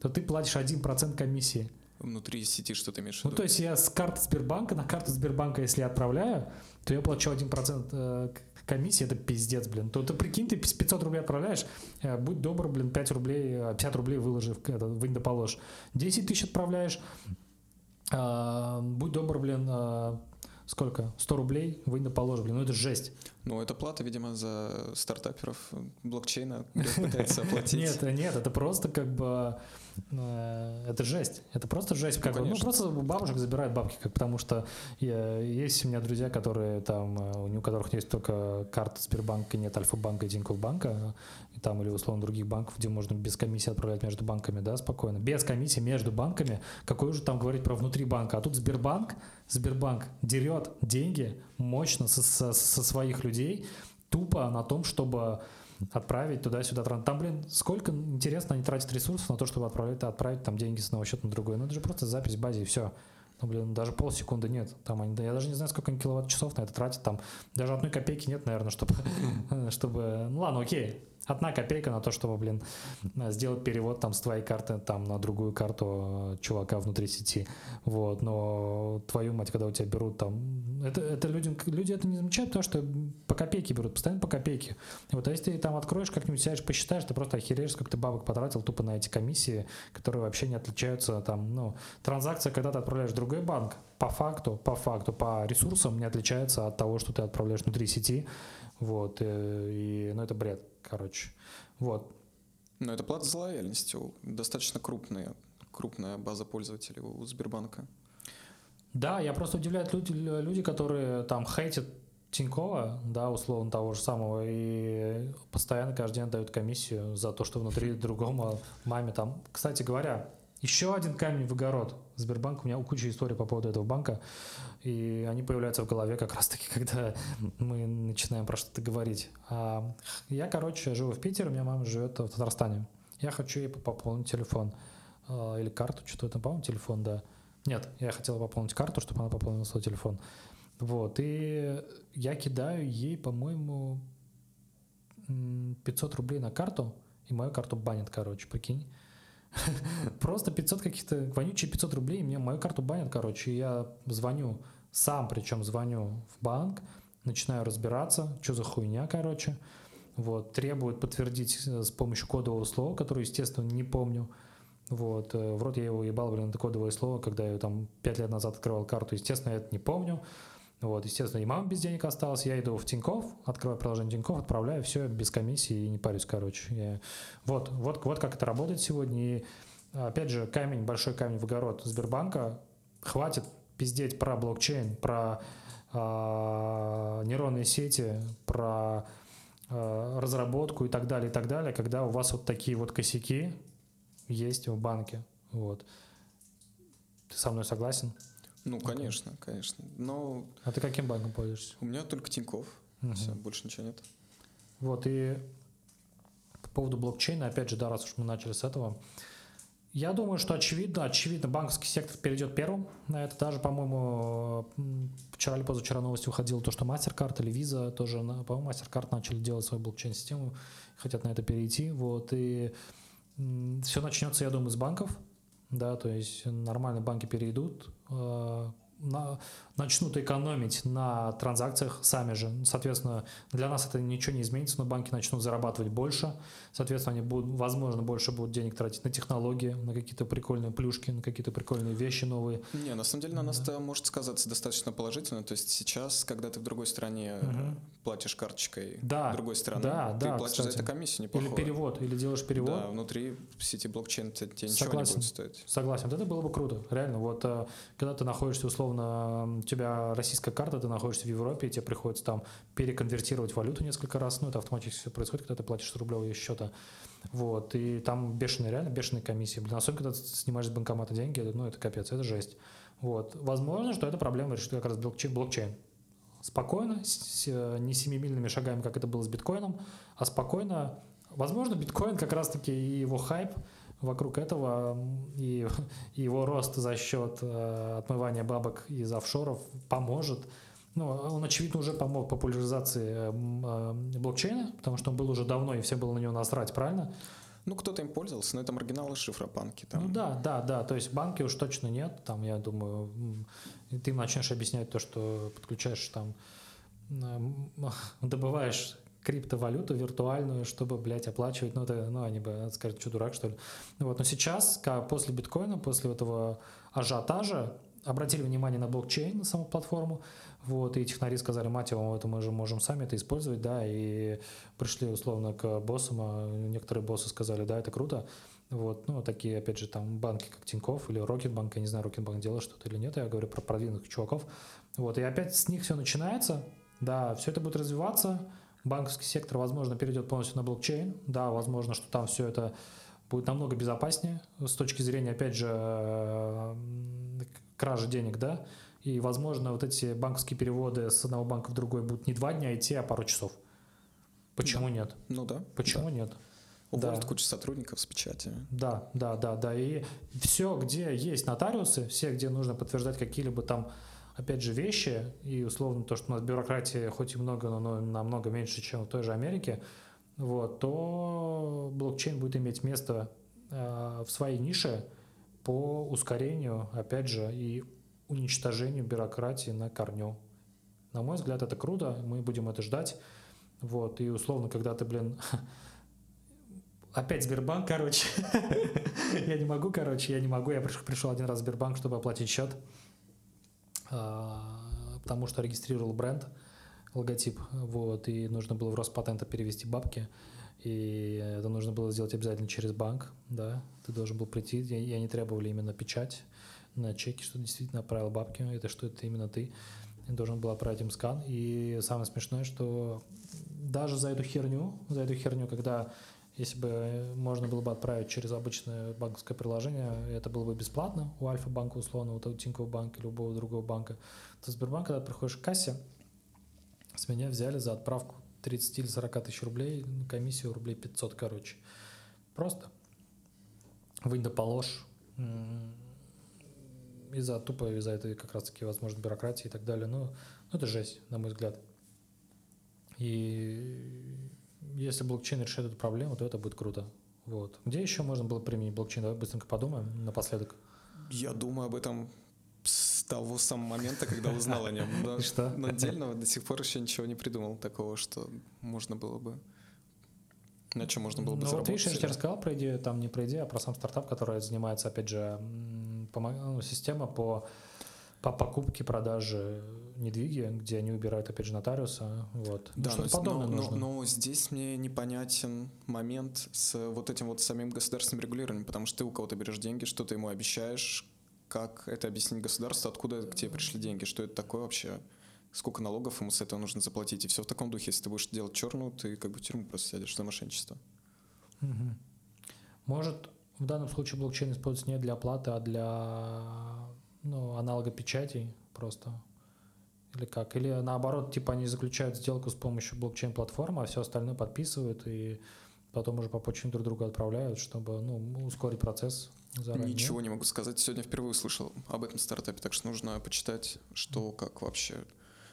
то ты платишь 1% комиссии внутри сети что ты имеешь в виду? Ну, то есть я с карты Сбербанка на карту Сбербанка, если я отправляю, то я плачу 1% э, комиссии, это пиздец, блин. То ты прикинь, ты 500 рублей отправляешь, э, будь добр, блин, 5 рублей, 50 э, рублей выложи, в это, вынь да положь. 10 тысяч отправляешь, будь добр, блин, сколько? 100 рублей, вынь да положь, блин, ну это жесть. Ну, это плата, видимо, за стартаперов блокчейна пытается оплатить. Нет, нет, это просто как бы Э, это жесть. Это просто жесть. Как ну, бы, ну, просто бабушек забирают бабки, как, потому что я, есть у меня друзья, которые там, э, у которых есть только карта Сбербанка, нет Альфа-банка и Тинькофф банка, и там или условно других банков, где можно без комиссии отправлять между банками, да, спокойно. Без комиссии между банками. Какой уже там говорить про внутри банка? А тут Сбербанк, Сбербанк дерет деньги мощно со, со, со своих людей, тупо на том, чтобы отправить туда-сюда. Там, блин, сколько, интересно, они тратят ресурсов на то, чтобы отправить, отправить там деньги с одного счета на другой. Ну, это же просто запись в базе, и все. Ну, блин, даже полсекунды нет. Там они, я даже не знаю, сколько они киловатт-часов на это тратят. Там даже одной копейки нет, наверное, чтобы, чтобы... Ну, ладно, окей одна копейка на то, чтобы, блин, сделать перевод там с твоей карты там на другую карту э, чувака внутри сети. Вот, но твою мать, когда у тебя берут там, это, это людям, люди это не замечают, потому что по копейке берут, постоянно по копейке. Вот, а если ты там откроешь, как-нибудь сядешь, посчитаешь, ты просто охереешь, сколько ты бабок потратил тупо на эти комиссии, которые вообще не отличаются там, ну, транзакция, когда ты отправляешь в другой банк, по факту, по факту, по ресурсам не отличается от того, что ты отправляешь внутри сети. Вот, э, и, ну, это бред короче. Вот. Но это плата за лояльность. Достаточно крупная, крупная база пользователей у Сбербанка. Да, я просто удивляют люди, люди, которые там хейтят Тинькова, да, условно того же самого, и постоянно каждый день дают комиссию за то, что внутри другому маме там. Кстати говоря, еще один камень в огород. Сбербанк, у меня куча историй по поводу этого банка, и они появляются в голове как раз-таки, когда мы начинаем про что-то говорить. А я, короче, живу в Питере, у меня мама живет в Татарстане. Я хочу ей пополнить телефон а, или карту, что-то там, по-моему, телефон, да. Нет, я хотел пополнить карту, чтобы она пополнила свой телефон. Вот, и я кидаю ей, по-моему, 500 рублей на карту, и мою карту банят, короче, прикинь. Просто 500 каких-то, вонючие 500 рублей, мне мою карту банят, короче, я звоню, сам причем звоню в банк, начинаю разбираться, что за хуйня, короче, вот, требуют подтвердить э, с помощью кодового слова, которое, естественно, не помню, вот, э, в рот я его ебал, блин, это кодовое слово, когда я там 5 лет назад открывал карту, естественно, я это не помню, Вот, естественно, и мама без денег осталась, я иду в Тиньков, открываю приложение Тиньков, отправляю все без комиссии и не парюсь, короче. Я... Вот, вот, вот как это работает сегодня. И опять же, камень, большой камень в огород Сбербанка. Хватит пиздеть про блокчейн, про э, нейронные сети, про э, разработку и так далее, и так далее, когда у вас вот такие вот косяки есть в банке. Вот. Ты со мной согласен? Ну, конечно, okay. конечно. Но... А ты каким банком пользуешься? У меня только Тиньков. Угу. Все, больше ничего нет. Вот, и по поводу блокчейна, опять же, да, раз уж мы начали с этого, я думаю, что очевидно, очевидно, банковский сектор перейдет первым на это. Даже, по-моему, вчера или позавчера новость выходила, то, что MasterCard или Visa тоже, по-моему, MasterCard начали делать свою блокчейн-систему, хотят на это перейти. Вот, и все начнется, я думаю, с банков, да, то есть нормальные банки перейдут, э, на, начнут экономить на транзакциях сами же. Соответственно, для нас это ничего не изменится, но банки начнут зарабатывать больше. Соответственно, они будут, возможно, больше будут денег тратить на технологии, на какие-то прикольные плюшки, на какие-то прикольные вещи новые. Не, на самом деле на нас это может сказаться достаточно положительно. То есть сейчас, когда ты в другой стране угу. Платишь карточкой да, другой страны, да, ты да, платишь кстати. за это комиссию неплохую. Или перевод, или делаешь перевод. Да, внутри сети блокчейн тебе ничего Согласен. не будет стоить. Согласен, вот это было бы круто. Реально, вот э, когда ты находишься условно у тебя российская карта, ты находишься в Европе, и тебе приходится там переконвертировать валюту несколько раз, ну, это автоматически все происходит, когда ты платишь с рублевого счета, вот, и там бешеные, реально бешеные комиссии, блин, особенно когда ты снимаешь с банкомата деньги, ну, это капец, это жесть, вот, возможно, что эта проблема решит как раз блокчейн, блокчейн. Спокойно, с, не семимильными шагами, как это было с биткоином, а спокойно, возможно, биткоин как раз-таки и его хайп, вокруг этого и, и его рост за счет э, отмывания бабок из офшоров поможет. Ну, он, очевидно, уже помог популяризации э, э, блокчейна, потому что он был уже давно, и все было на него насрать, правильно? Ну, кто-то им пользовался, но это маргиналы шифропанки. Там. Ну да, да, да. То есть банки уж точно нет. Там, я думаю, ты им начнешь объяснять то, что подключаешь там, добываешь криптовалюту виртуальную, чтобы, блядь, оплачивать, ну, это, ну, они бы скажут, что дурак, что ли. Вот, но сейчас, после биткоина, после этого ажиотажа, обратили внимание на блокчейн, на саму платформу, вот, и технари сказали, мать его, это мы же можем сами это использовать, да, и пришли условно к боссам, а некоторые боссы сказали, да, это круто, вот, ну, такие, опять же, там банки, как Тинькофф или Рокетбанк, я не знаю, Рокетбанк делает что-то или нет, я говорю про продвинутых чуваков, вот, и опять с них все начинается, да, все это будет развиваться, банковский сектор, возможно, перейдет полностью на блокчейн. Да, возможно, что там все это будет намного безопаснее. С точки зрения, опять же, э, кражи денег, да, и, возможно, вот эти банковские переводы с одного банка в другой будут не два дня идти, а пару часов. Почему да. нет? Ну да. Почему да. нет? Уволят да. кучу сотрудников с печати. Да, да, да, да. И все, где есть нотариусы, все, где нужно подтверждать какие-либо там опять же, вещи, и условно то, что у нас бюрократии хоть и много, но намного меньше, чем в той же Америке, вот, то блокчейн будет иметь место э, в своей нише по ускорению, опять же, и уничтожению бюрократии на корню. На мой взгляд, это круто, мы будем это ждать. Вот, и условно, когда ты, блин, опять Сбербанк, короче, я не могу, короче, я не могу, я пришел один раз в Сбербанк, чтобы оплатить счет, а, потому что регистрировал бренд, логотип, вот, и нужно было в Роспатента перевести бабки, и это нужно было сделать обязательно через банк, да, ты должен был прийти, и они требовали именно печать на чеке, что действительно отправил бабки, это что это именно ты, и должен был отправить им скан, и самое смешное, что даже за эту херню, за эту херню, когда если бы можно было бы отправить через обычное банковское приложение, это было бы бесплатно у Альфа-банка условно, у Тинькофф банка, любого другого банка, то Сбербанк, когда приходишь к кассе, с меня взяли за отправку 30 или 40 тысяч рублей, комиссию рублей 500, короче. Просто вынь да положь из-за тупо, из-за этой как раз-таки, возможно, бюрократии и так далее. Ну, ну, это жесть, на мой взгляд. И если блокчейн решит эту проблему, то это будет круто. Вот. Где еще можно было применить блокчейн? Давай быстренько подумаем напоследок. Я думаю об этом с того самого момента, когда узнал о нем. Да. Что? Но отдельно до сих пор еще ничего не придумал такого, что можно было бы на чем можно было бы ну, заработать. Вот видишь, я тебе рассказал про идею, там не про идею, а про сам стартап, который занимается, опять же, ну, система по, по покупке, продаже недвиги, где они убирают, опять же, нотариуса. Вот. Да, ну, но, подобное но, нужно. Но, но здесь мне непонятен момент с вот этим вот самим государственным регулированием, потому что ты у кого-то берешь деньги, что ты ему обещаешь, как это объяснить государству, откуда к тебе пришли деньги, что это такое вообще, сколько налогов ему с этого нужно заплатить, и все в таком духе. Если ты будешь делать черную, ты как бы в тюрьму просто сядешь за мошенничество. Может, в данном случае блокчейн используется не для оплаты, а для ну, аналога печатей просто? Или как? Или наоборот, типа они заключают сделку с помощью блокчейн-платформы, а все остальное подписывают и потом уже по почте друг другу отправляют, чтобы ну, ускорить процесс заранее. Ничего не могу сказать. Сегодня впервые услышал об этом стартапе, так что нужно почитать, что, как вообще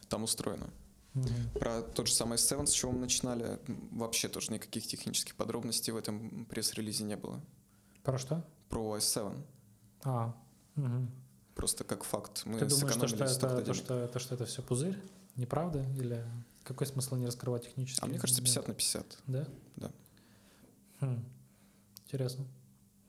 там устроено. Угу. Про тот же самый S7, с чего мы начинали, вообще тоже никаких технических подробностей в этом пресс-релизе не было. Про что? Про S7. А, угу. Просто как факт. Мы Ты думаешь, что, что, это, то, что, это, что это все пузырь? Неправда? Или какой смысл не раскрывать технически? А мне кажется, 50 на 50. Да? Да. Хм. Интересно.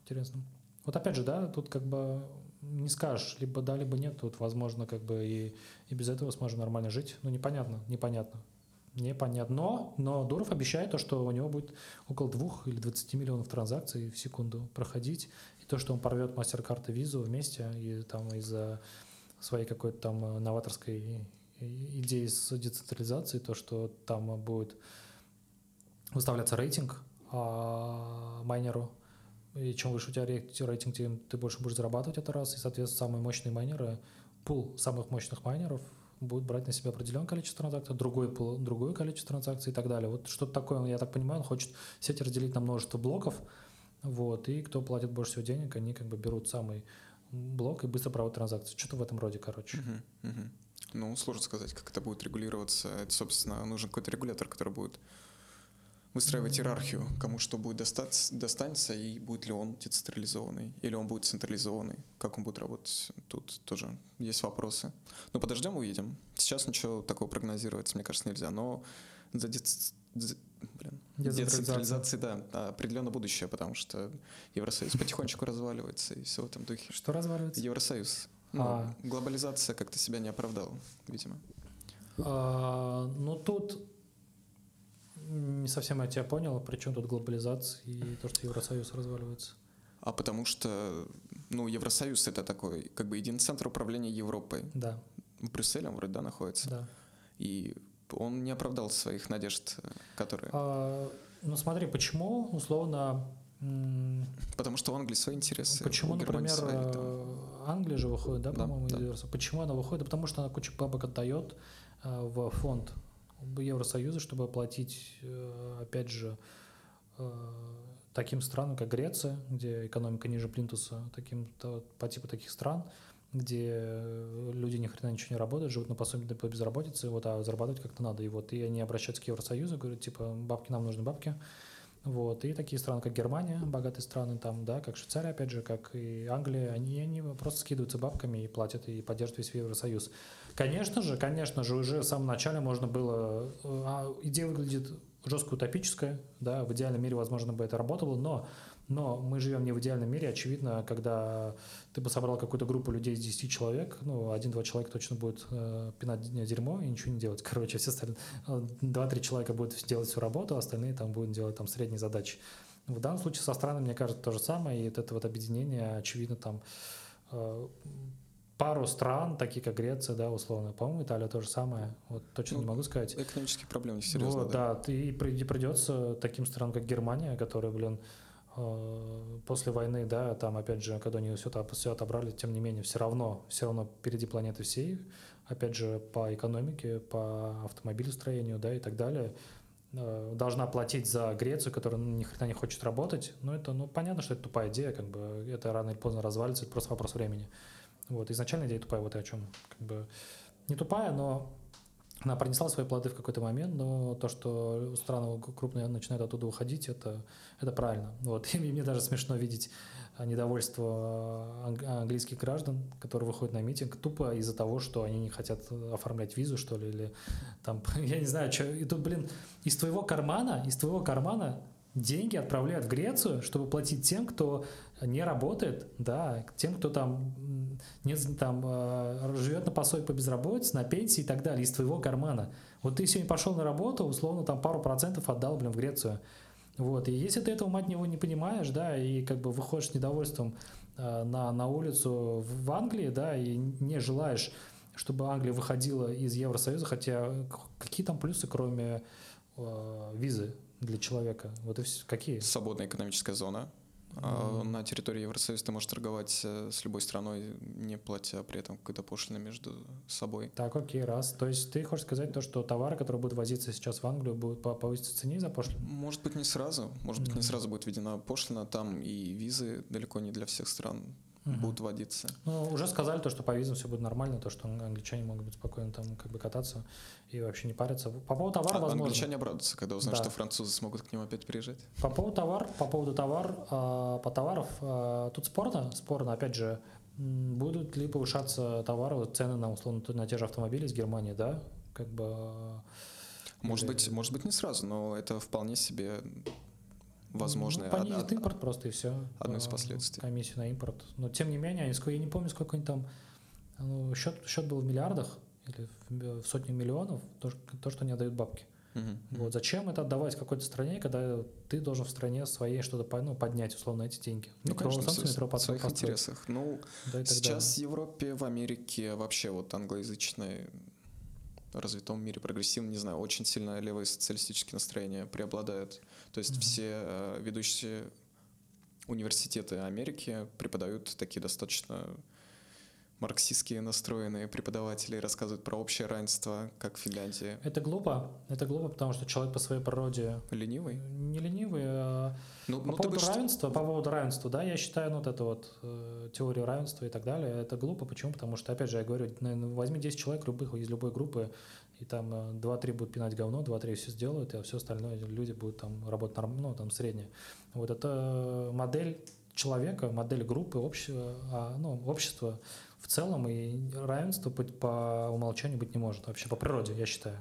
Интересно. Вот опять же, да, тут как бы не скажешь, либо да, либо нет. Тут, возможно, как бы и, и без этого сможем нормально жить. Ну, непонятно, непонятно. Непонятно. Но, но Дуров обещает то, что у него будет около двух или 20 миллионов транзакций в секунду проходить. И то, что он порвет мастер-карты визу вместе и там из-за своей какой-то там новаторской идеи с децентрализацией, то, что там будет выставляться рейтинг а, майнеру, и чем выше у тебя рейтинг, тем ты больше будешь зарабатывать это раз, и, соответственно, самые мощные майнеры, пул самых мощных майнеров будет брать на себя определенное количество транзакций, другой пул, другое количество транзакций и так далее. Вот что-то такое, я так понимаю, он хочет сеть разделить на множество блоков, вот, и кто платит больше всего денег, они как бы берут самый блок и быстро проводят транзакции. Что-то в этом роде, короче. Uh-huh, uh-huh. Ну, сложно сказать, как это будет регулироваться. Это, собственно, нужен какой-то регулятор, который будет выстраивать иерархию, кому что будет достать, достанется, и будет ли он децентрализованный, или он будет централизованный, как он будет работать, тут тоже есть вопросы. Но подождем, увидим. Сейчас ничего такого прогнозировать, мне кажется, нельзя, но за, дец... Блин. децентрализацией, да, определенно будущее, потому что Евросоюз потихонечку разваливается и все в этом духе. Что разваливается? Евросоюз. Ну, а... Глобализация как-то себя не оправдала, видимо. А, ну, тут не совсем я тебя понял, при чем тут глобализация и то, что Евросоюз разваливается? А потому что, ну, Евросоюз это такой, как бы, единый центр управления Европой. Да. В Брюсселе он вроде, да, находится. Да. И он не оправдал своих надежд, которые... А, ну, смотри, почему, условно... Потому что у Англии свои интересы. Почему, например, свои, Англия же выходит, да, да по-моему, да. из? Почему она выходит? Потому что она кучу бабок отдает э, в фонд Евросоюза, чтобы оплатить, э, опять же, э, таким странам, как Греция, где экономика ниже плинтуса, таким, по типу таких стран, где люди ни хрена ничего не работают, живут на пособие по безработице, вот, а зарабатывать как-то надо. И вот и они обращаются к Евросоюзу, говорят, типа, бабки, нам нужны бабки. Вот, и такие страны, как Германия, богатые страны, там, да, как Швейцария, опять же, как и Англия, они, они просто скидываются бабками и платят, и поддерживают весь Евросоюз. Конечно же, конечно же, уже в самом начале можно было... А, идея выглядит жестко утопическая, да, в идеальном мире, возможно, бы это работало, но, но мы живем не в идеальном мире, очевидно, когда ты бы собрал какую-то группу людей из 10 человек, ну, один-два человека точно будет э, пинать дерьмо и ничего не делать, короче, все остальные, два-три человека будут делать всю работу, а остальные там будут делать там средние задачи. В данном случае со странами, мне кажется, то же самое, и вот это вот объединение, очевидно, там э, пару стран, такие как Греция, да, условно. По-моему, Италия то же самое. Вот точно ну, не могу сказать. Экономические проблемы серьезно. Вот, да. да. И придется таким странам, как Германия, которая, блин, э, после войны, да, там, опять же, когда они все, все отобрали, тем не менее, все равно, все равно впереди планеты всей, опять же, по экономике, по автомобилестроению, да, и так далее, э, должна платить за Грецию, которая ну, ни хрена не хочет работать. Ну, это, ну, понятно, что это тупая идея, как бы, это рано или поздно развалится, это просто вопрос времени. Вот, изначально идея тупая, вот и о чем. Как бы, не тупая, но она принесла свои плоды в какой-то момент, но то, что страны крупные начинают оттуда уходить, это, это правильно. Вот. И мне даже смешно видеть недовольство английских граждан, которые выходят на митинг тупо из-за того, что они не хотят оформлять визу, что ли, или там, я не знаю, что. И тут, блин, из твоего кармана, из твоего кармана деньги отправляют в Грецию, чтобы платить тем, кто не работает, да, тем, кто там, не, там э, живет на пособие по безработице, на пенсии и так далее, из твоего кармана. Вот ты сегодня пошел на работу, условно, там пару процентов отдал, блин, в Грецию. Вот, и если ты этого, мать него, не понимаешь, да, и как бы выходишь с недовольством э, на, на улицу в Англии, да, и не желаешь, чтобы Англия выходила из Евросоюза, хотя какие там плюсы, кроме э, визы для человека? Вот и все, какие? Свободная экономическая зона, а на территории Евросоюза ты можешь торговать э, с любой страной, не платя при этом какой-то пошлины между собой. Так, окей, раз. То есть ты хочешь сказать то, что товары, которые будут возиться сейчас в Англию, будут повыситься в цене за пошлину? Может быть, не сразу. Может быть, mm-hmm. не сразу будет введена пошлина. Там и визы далеко не для всех стран угу. будут вводиться. Ну, уже сказали то, что по визам все будет нормально, то, что англичане могут быть спокойно там как бы кататься и вообще не париться. По поводу товара, а, возможно... Англичане обрадуются, когда узнают, да. что французы смогут к ним опять приезжать. По поводу товар, по поводу товар, э, по товаров, э, тут спорно, спорно, опять же, будут ли повышаться товары, цены на условно на те же автомобили из Германии, да, как бы. Может Или... быть, может быть не сразу, но это вполне себе возможно. Ну, понизит импорт просто и все. Одно из последствий. Комиссию на импорт. Но тем не менее, я не помню, сколько они там, ну, счет, счет был в миллиардах или в сотни миллионов, то, то что они отдают бабки. Uh-huh. Вот зачем это отдавать какой-то стране, когда ты должен в стране своей что-то ну, поднять, условно, эти деньги? Ну, метро, конечно, в, метро в своих построить. интересах. Ну, да сейчас в Европе, в Америке, вообще вот англоязычной развитом мире, прогрессивном, не знаю, очень сильно левые социалистические настроения преобладают. То есть mm-hmm. все э, ведущие университеты Америки преподают такие достаточно марксистские настроенные преподаватели рассказывают про общее равенство, как в Финляндии. Это глупо. Это глупо, потому что человек по своей природе... Ленивый? Не ленивый, а ну, по ну, поводу равенства, по поводу равенства, да, я считаю, ну, вот эту вот э, теорию равенства и так далее, это глупо. Почему? Потому что, опять же, я говорю, возьми 10 человек любых из любой группы, и там 2-3 э, будут пинать говно, 2-3 все сделают, и все остальное люди будут там работать нормально, ну, там, среднее. Вот это модель человека, модель группы, общества, а, ну, общества в целом, и равенство быть по умолчанию быть не может, вообще по природе, я считаю.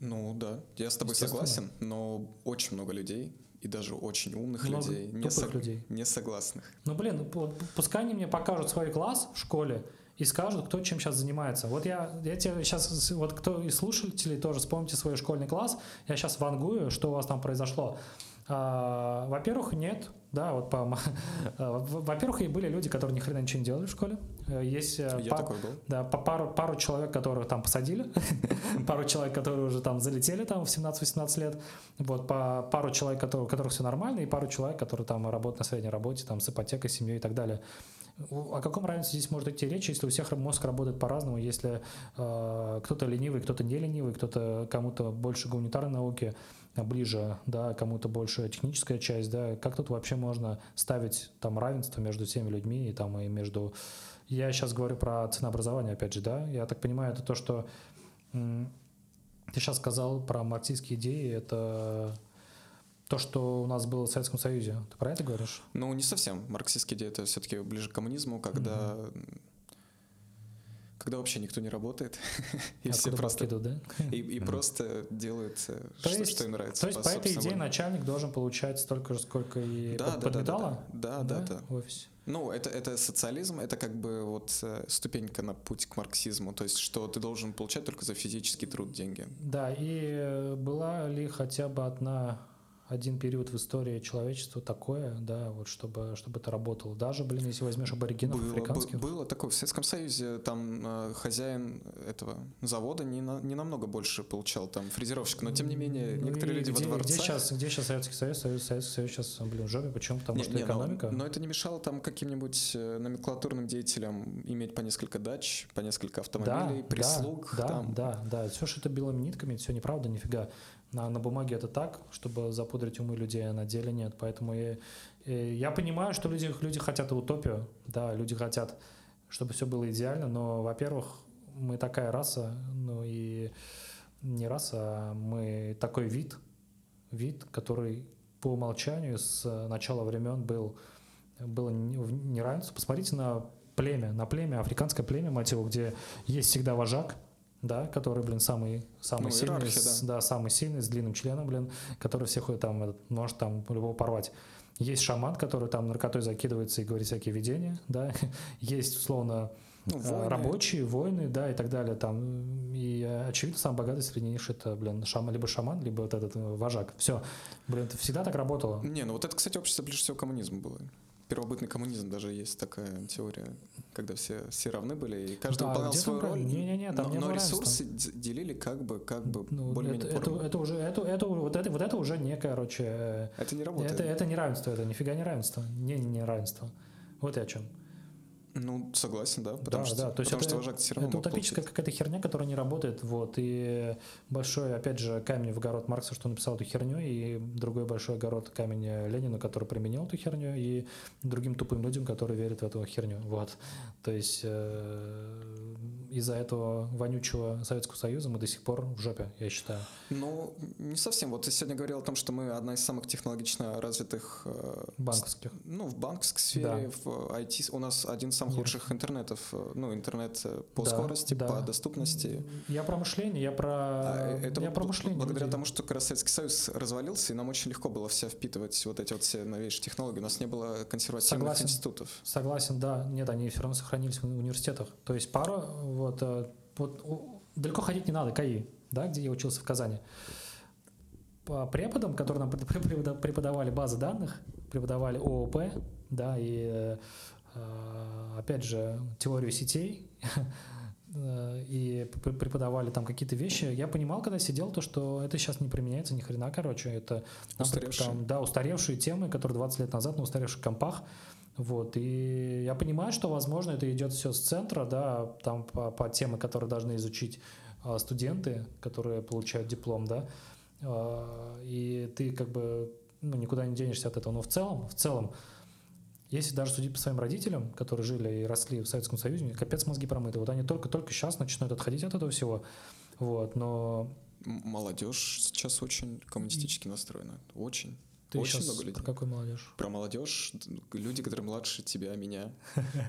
Ну да, я с тобой согласен, но очень много людей, и даже очень умных много людей, не, сог... людей, не согласных. Ну блин, ну, пускай они мне покажут свой класс в школе, и скажут, кто чем сейчас занимается. Вот я, я тебе сейчас, вот кто из слушателей тоже вспомните свой школьный класс, я сейчас вангую, что у вас там произошло. А, во-первых, нет, да, вот по, во-первых, и были люди, которые ни хрена ничего не делали в школе. Э, есть э, Я пар, такой был. Да, по пару, пару человек, которых там посадили, пару человек, которые уже там залетели там в 17-18 лет, вот по пару человек, которые, у которых все нормально, и пару человек, которые там работают на средней работе, там с ипотекой, семьей и так далее. О каком равенстве здесь может идти речь, если у всех мозг работает по-разному, если э, кто-то ленивый, кто-то не ленивый, кто-то кому-то больше гуманитарной науки, ближе, да, кому-то больше техническая часть, да, как тут вообще можно ставить там равенство между всеми людьми и там и между... Я сейчас говорю про ценообразование, опять же, да, я так понимаю, это то, что ты сейчас сказал про марксистские идеи, это то, что у нас было в Советском Союзе. Ты про это говоришь? Ну, не совсем. Марксистские идеи — это все-таки ближе к коммунизму, когда mm-hmm когда вообще никто не работает, и все просто идут, да? и, и просто делают э, то что, есть, что им нравится. То есть по, по этой идее начальник должен получать столько же, сколько и да, под, да, да, да, да, да, да, в офисе. Ну, это, это социализм, это как бы вот э, ступенька на путь к марксизму, то есть что ты должен получать только за физический труд деньги. Да, и была ли хотя бы одна один период в истории человечества такое, да, вот чтобы, чтобы это работало. Даже, блин, если возьмешь аборигенов было, африканских. Было такое. В Советском Союзе там э, хозяин этого завода не, на, не намного больше получал там фрезеровщик, но тем не менее ну некоторые люди где, во дворцах... Где сейчас, где сейчас Советский Союз? Советский Союз сейчас, блин, в жопе. Почему? Потому не, что не, экономика. Но, но это не мешало там каким-нибудь э, номенклатурным деятелям иметь по несколько дач, по несколько автомобилей, да, прислуг. Да, там. да, да. Все, что это белыми нитками, это все неправда, нифига. На, на бумаге это так, чтобы запудрить умы людей, а на деле нет. Поэтому я, я понимаю, что люди, люди хотят утопию, да, люди хотят, чтобы все было идеально, но, во-первых, мы такая раса, ну и не раса, а мы такой вид, вид, который по умолчанию с начала времен был, было неравенство. Посмотрите на племя, на племя, африканское племя, мать его, где есть всегда вожак, да, который, блин, самый, самый Ну, сильный, с- да. да, самый сильный, с длинным членом, блин, который всех э, там этот, может там любого порвать. Есть шаман, который там наркотой закидывается и говорит всякие видения, да. Есть, условно, Ну, э, войны. рабочие, воины, да, и так далее. Там. И, очевидно, самый богатый среди них это, блин, шаман, либо шаман, либо вот этот э, вожак. Все. Блин, это всегда так работало. Не, ну вот это, кстати, общество ближе всего к коммунизму было. Первобытный коммунизм даже есть такая теория, когда все, все равны были, и каждый Да, выполнял свою роль. Не-не-не, там но, не но ресурсы д- делили как бы, как бы Ну, более-менее это, это, это уже, это, это, вот это, вот это уже не, короче, э, Это не работает. это, это не равенство, это нифига не равенство, не, не, не равенство. Вот я о чем. Ну, согласен, да, потому Да, что, да, то есть потому это- что вожак все равно Это утопическая какая-то херня, которая не работает, вот, и большой, опять же, камень в огород Маркса, что написал эту херню, и другой большой огород камень Ленина, который применил эту херню, и другим тупым людям, которые верят в эту херню, вот. То есть э, из-за этого вонючего Советского Союза мы до сих пор в жопе, я считаю. Ну, не совсем. Вот ты сегодня говорил о том, что мы одна из самых технологично развитых... э, Банковских. Ну, в банковской сфере, в IT. У нас один из самых Нет. лучших интернетов. э, Ну, интернет э, по Да, скорости, да. по доступности. Я про мышление, я про, А, Это я вот про мышление. благодаря людей. тому, что как раз Советский Союз развалился, и нам очень легко было все впитывать вот эти вот все новейшие технологии. У нас не было консервативных Согласен. институтов. Согласен, да. Нет, они все равно сохранились в университетах. То есть пара, вот, э, вот далеко ходить не надо, КАИ, да, где я учился в Казани. По преподам, которые нам препод- препода- преподавали базы данных, преподавали ООП, да, и э, э, опять же теорию сетей, э, и преподавали там какие-то вещи. Я понимал, когда сидел, то, что это сейчас не применяется ни хрена, короче. Это Устаревшие. там, да, устаревшие темы, которые 20 лет назад на устаревших компах. Вот, и я понимаю, что, возможно, это идет все с центра, да, там по, по темы, которые должны изучить а, студенты, которые получают диплом, да, А, и ты как бы ну, никуда не денешься от этого. Но в целом, в целом, если даже судить по своим родителям, которые жили и росли в Советском Союзе, капец мозги промыты. Вот они только-только сейчас начинают отходить от этого всего. Вот, но Молодежь сейчас очень коммунистически настроена. Очень. ты Очень много людей. про какую молодежь? Про молодежь, люди, которые младше тебя, меня,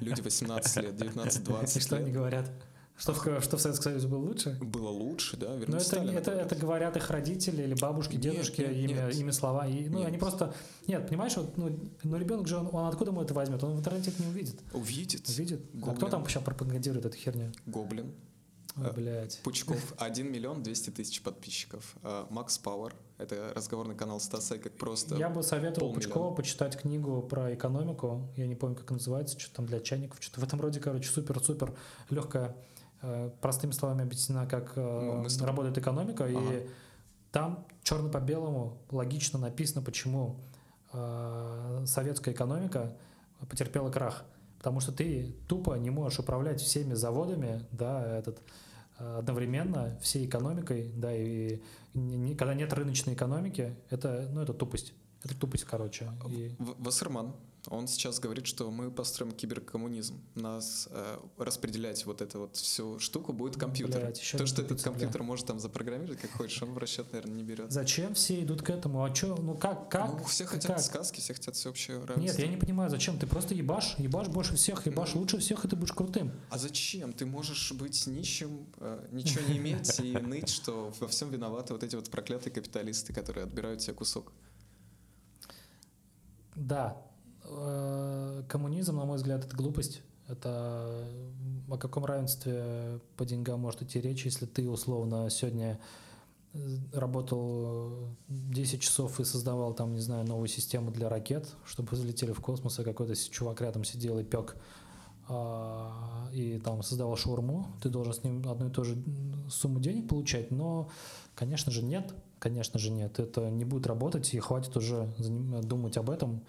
люди 18 лет, 19-20 И что они лет. говорят? Что в, что в Советском Союзе было лучше? Было лучше, да? Вернее, это, это, это говорят их родители или бабушки, дедушки, нет, имя, нет. имя, слова. И, ну, Нет. они просто... Нет, понимаешь, вот, ну, ну, ребенок же, он, он откуда ему это возьмет? Он в интернете это не увидит. Увидит. Увидит. А Гоблин. кто там сейчас пропагандирует эту херню? Гоблин. Ой, А, блядь. Пучков 1 миллион 200 тысяч подписчиков. А, Макс Пауэр. Это разговорный канал Стаса, как просто... Я бы советовал полмиллиона. Пучкову почитать книгу про экономику. Я не помню, как называется, что там для чайников, что-то в этом роде, короче, супер-супер легкая, простыми словами объяснена, как э, Ну, работает экономика. Ага. И там черно по белому логично написано, почему э, советская экономика потерпела крах. Потому что ты тупо не можешь управлять всеми заводами, да, этот э, одновременно всей экономикой, да, и не- когда нет рыночной экономики, это, ну, это тупость. Это тупость, короче. И В- Вассерман, он сейчас говорит, что мы построим киберкоммунизм. Нас э, распределять вот эту вот всю штуку будет компьютер. Блядь, То, что этот компьютер может там запрограммировать, как хочешь, он в расчет, наверное, не берет. зачем все идут к этому? А что, ну как, как? Ну, все хотят как? сказки, все хотят всеобщее равенство. Нет, я не понимаю, зачем. Ты просто ебашь, ебашь больше всех, ебашь Ну. лучше всех, и ты будешь крутым. А зачем? Ты можешь быть нищим, э, ничего не иметь и ныть, что во всем виноваты вот эти вот проклятые капиталисты, которые отбирают себе кусок. Да, коммунизм, на мой взгляд, это глупость. Это о каком равенстве по деньгам может идти речь, если ты условно сегодня э, работал 10 часов и создавал там, не знаю, новую систему для ракет, чтобы залетели в космос, а какой-то чувак рядом сидел и пек а, и там создавал шаурму, ты должен с ним одну и ту же сумму денег получать, но, конечно же, нет, конечно же, нет, это не будет работать, и хватит уже думать об этом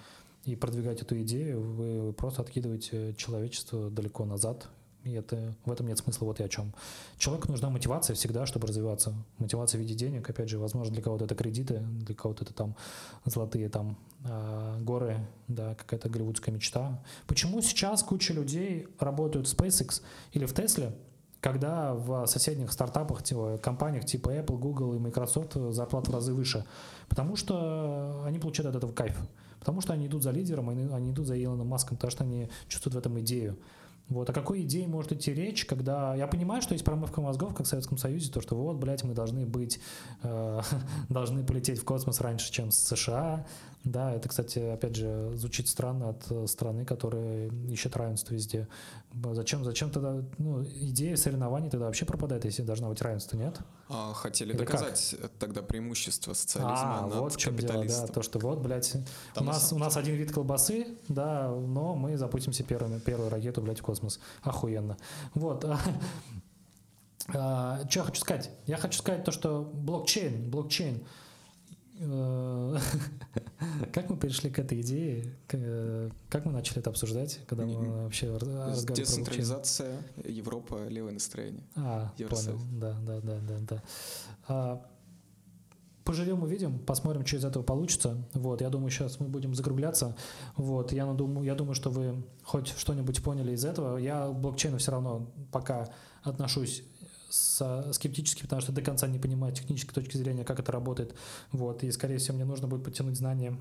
и продвигать эту идею, вы просто откидываете человечество далеко назад, и это, в этом нет смысла, вот и о чем. Человеку нужна мотивация всегда, чтобы развиваться. Мотивация в виде денег, опять же, возможно, для кого-то это кредиты, для кого-то это там золотые там а, горы, да, какая-то голливудская мечта. Почему сейчас куча людей работают в SpaceX или в Tesla, когда в соседних стартапах, типа, компаниях типа Apple, Google и Microsoft зарплата в разы выше? Потому что они получают от этого кайф. Потому что они идут за лидером, они, идут за Илоном Маском, потому что они чувствуют в этом идею. Вот. О какой идее может идти речь, когда... Я понимаю, что есть промывка мозгов, как в Советском Союзе, то, что вот, блядь, мы должны быть... Э, должны полететь в космос раньше, чем США. Да, это, кстати, опять же, звучит странно от страны, которая ищет равенство везде. Зачем, зачем тогда... Ну, идея соревнований тогда вообще пропадает, если должна быть равенство, нет? А, хотели Или доказать как? тогда преимущество социализма а, над вот капиталистом. Дело, да, то, что вот, блядь, у нас, у нас один вид колбасы, да, но мы запустимся первыми, первую ракету, блядь, в космос. Охуенно. Вот. А, что я хочу сказать? Я хочу сказать то, что блокчейн, блокчейн, э, как мы перешли к этой идее? Как мы начали это обсуждать, когда мы вообще разговаривали Децентрализация, Европа, левое настроение. А, понял. Да, да, да, да, да. А, поживем, увидим, посмотрим, что из этого получится. Вот, я думаю, сейчас мы будем закругляться. Вот, я думаю, я думаю, что вы хоть что-нибудь поняли из этого. Я к блокчейну все равно пока отношусь с, скептически, потому что до конца не понимаю технической точки зрения, как это работает. Вот, и, скорее всего, мне нужно будет подтянуть знания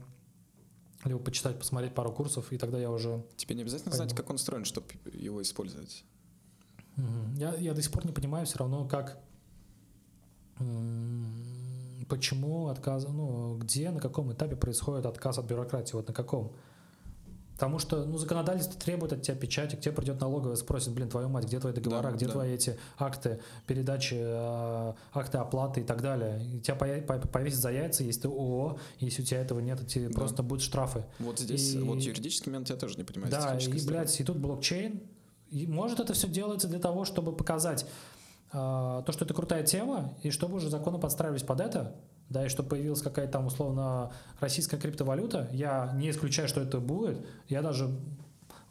либо почитать, посмотреть пару курсов, и тогда я уже... Тебе не обязательно пойму. знать, как он устроен, чтобы его использовать. Я, я до сих пор не понимаю все равно, как почему отказ, ну, где, на каком этапе происходит отказ от бюрократии, вот на каком? Потому что ну, законодательство требует от тебя печати, к тебе придет налоговая, спросит, блин, твою мать, где твои договора, да, где да. твои эти акты передачи, э, акты оплаты и так далее. И тебя повесят за яйца, если ты ООО, если у тебя этого нет, тебе да. просто будут штрафы. Вот здесь, и, вот юридический момент я тоже не понимаю. Да, и, блядь, и тут блокчейн. И может это все делается для того, чтобы показать, а, то, что это крутая тема, и чтобы уже законы подстраивались под это, да, и чтобы появилась какая-то там условно российская криптовалюта, я не исключаю, что это будет, я даже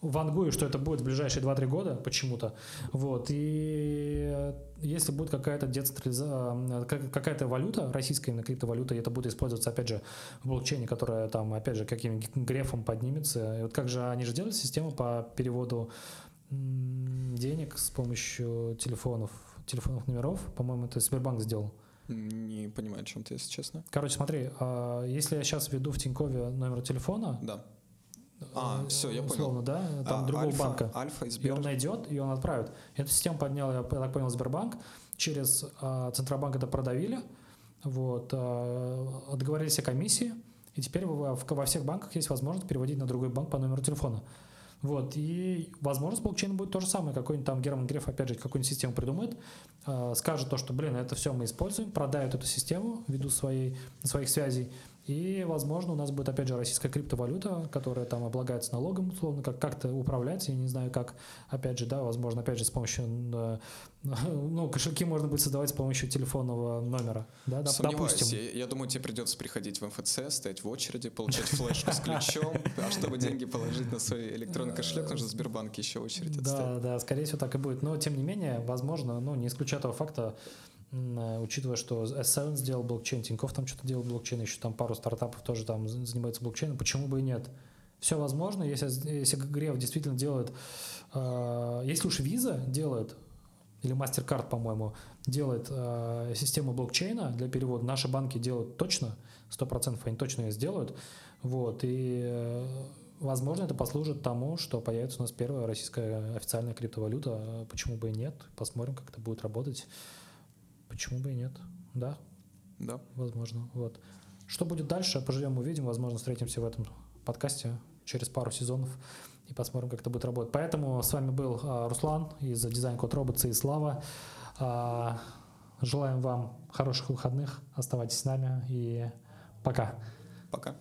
вангую, что это будет в ближайшие 2-3 года почему-то, вот, и если будет какая-то децентрализация, какая-то валюта, российская именно криптовалюта, и это будет использоваться, опять же, в блокчейне, которая там, опять же, каким-нибудь грефом поднимется, и вот как же они же делают систему по переводу денег с помощью телефонов телефонных номеров. По-моему, это Сбербанк сделал. Не понимаю, о чем ты, если честно. Короче, смотри, а, если я сейчас введу в Тинькове номер телефона, да. А, все, я условно, понял. да, там а, другого альфа, банка. Альфа и он найдет, и он отправит. Эту систему поднял, я так понял, Сбербанк. Через а, Центробанк это продавили. Вот, а, договорились о комиссии. И теперь во, во всех банках есть возможность переводить на другой банк по номеру телефона. Вот, и, возможно, с блокчейном будет то же самое. Какой-нибудь там Герман Греф, опять же, какую-нибудь систему придумает, э, скажет то, что, блин, это все мы используем, продают эту систему ввиду своей, своих связей, и, возможно, у нас будет, опять же, российская криптовалюта, которая там облагается налогом, условно, как- как-то управлять, я не знаю как, опять же, да, возможно, опять же, с помощью, э, ну, кошельки можно будет создавать с помощью телефонного номера, да, Сомневаюсь. допустим. Я, я думаю, тебе придется приходить в МФЦ, стоять в очереди, получать флешку с ключом, а чтобы деньги положить на свой электронный кошелек, нужно в Сбербанке еще очередь Да, да, скорее всего, так и будет, но, тем не менее, возможно, ну, не исключая того факта, учитывая, что S7 сделал блокчейн, Тинькофф там что-то делал блокчейн, еще там пару стартапов тоже там занимаются блокчейном, почему бы и нет? Все возможно, если, если Греф действительно делает, э, если уж Visa делает, или MasterCard, по-моему, делает э, систему блокчейна для перевода, наши банки делают точно, 100% они точно ее сделают, вот, и э, возможно это послужит тому, что появится у нас первая российская официальная криптовалюта, почему бы и нет, посмотрим, как это будет работать. Почему бы и нет? Да? Да. Возможно. Вот. Что будет дальше, поживем, увидим. Возможно, встретимся в этом подкасте через пару сезонов и посмотрим, как это будет работать. Поэтому с вами был а, Руслан из дизайн код робота и Слава. А, желаем вам хороших выходных. Оставайтесь с нами и пока. Пока.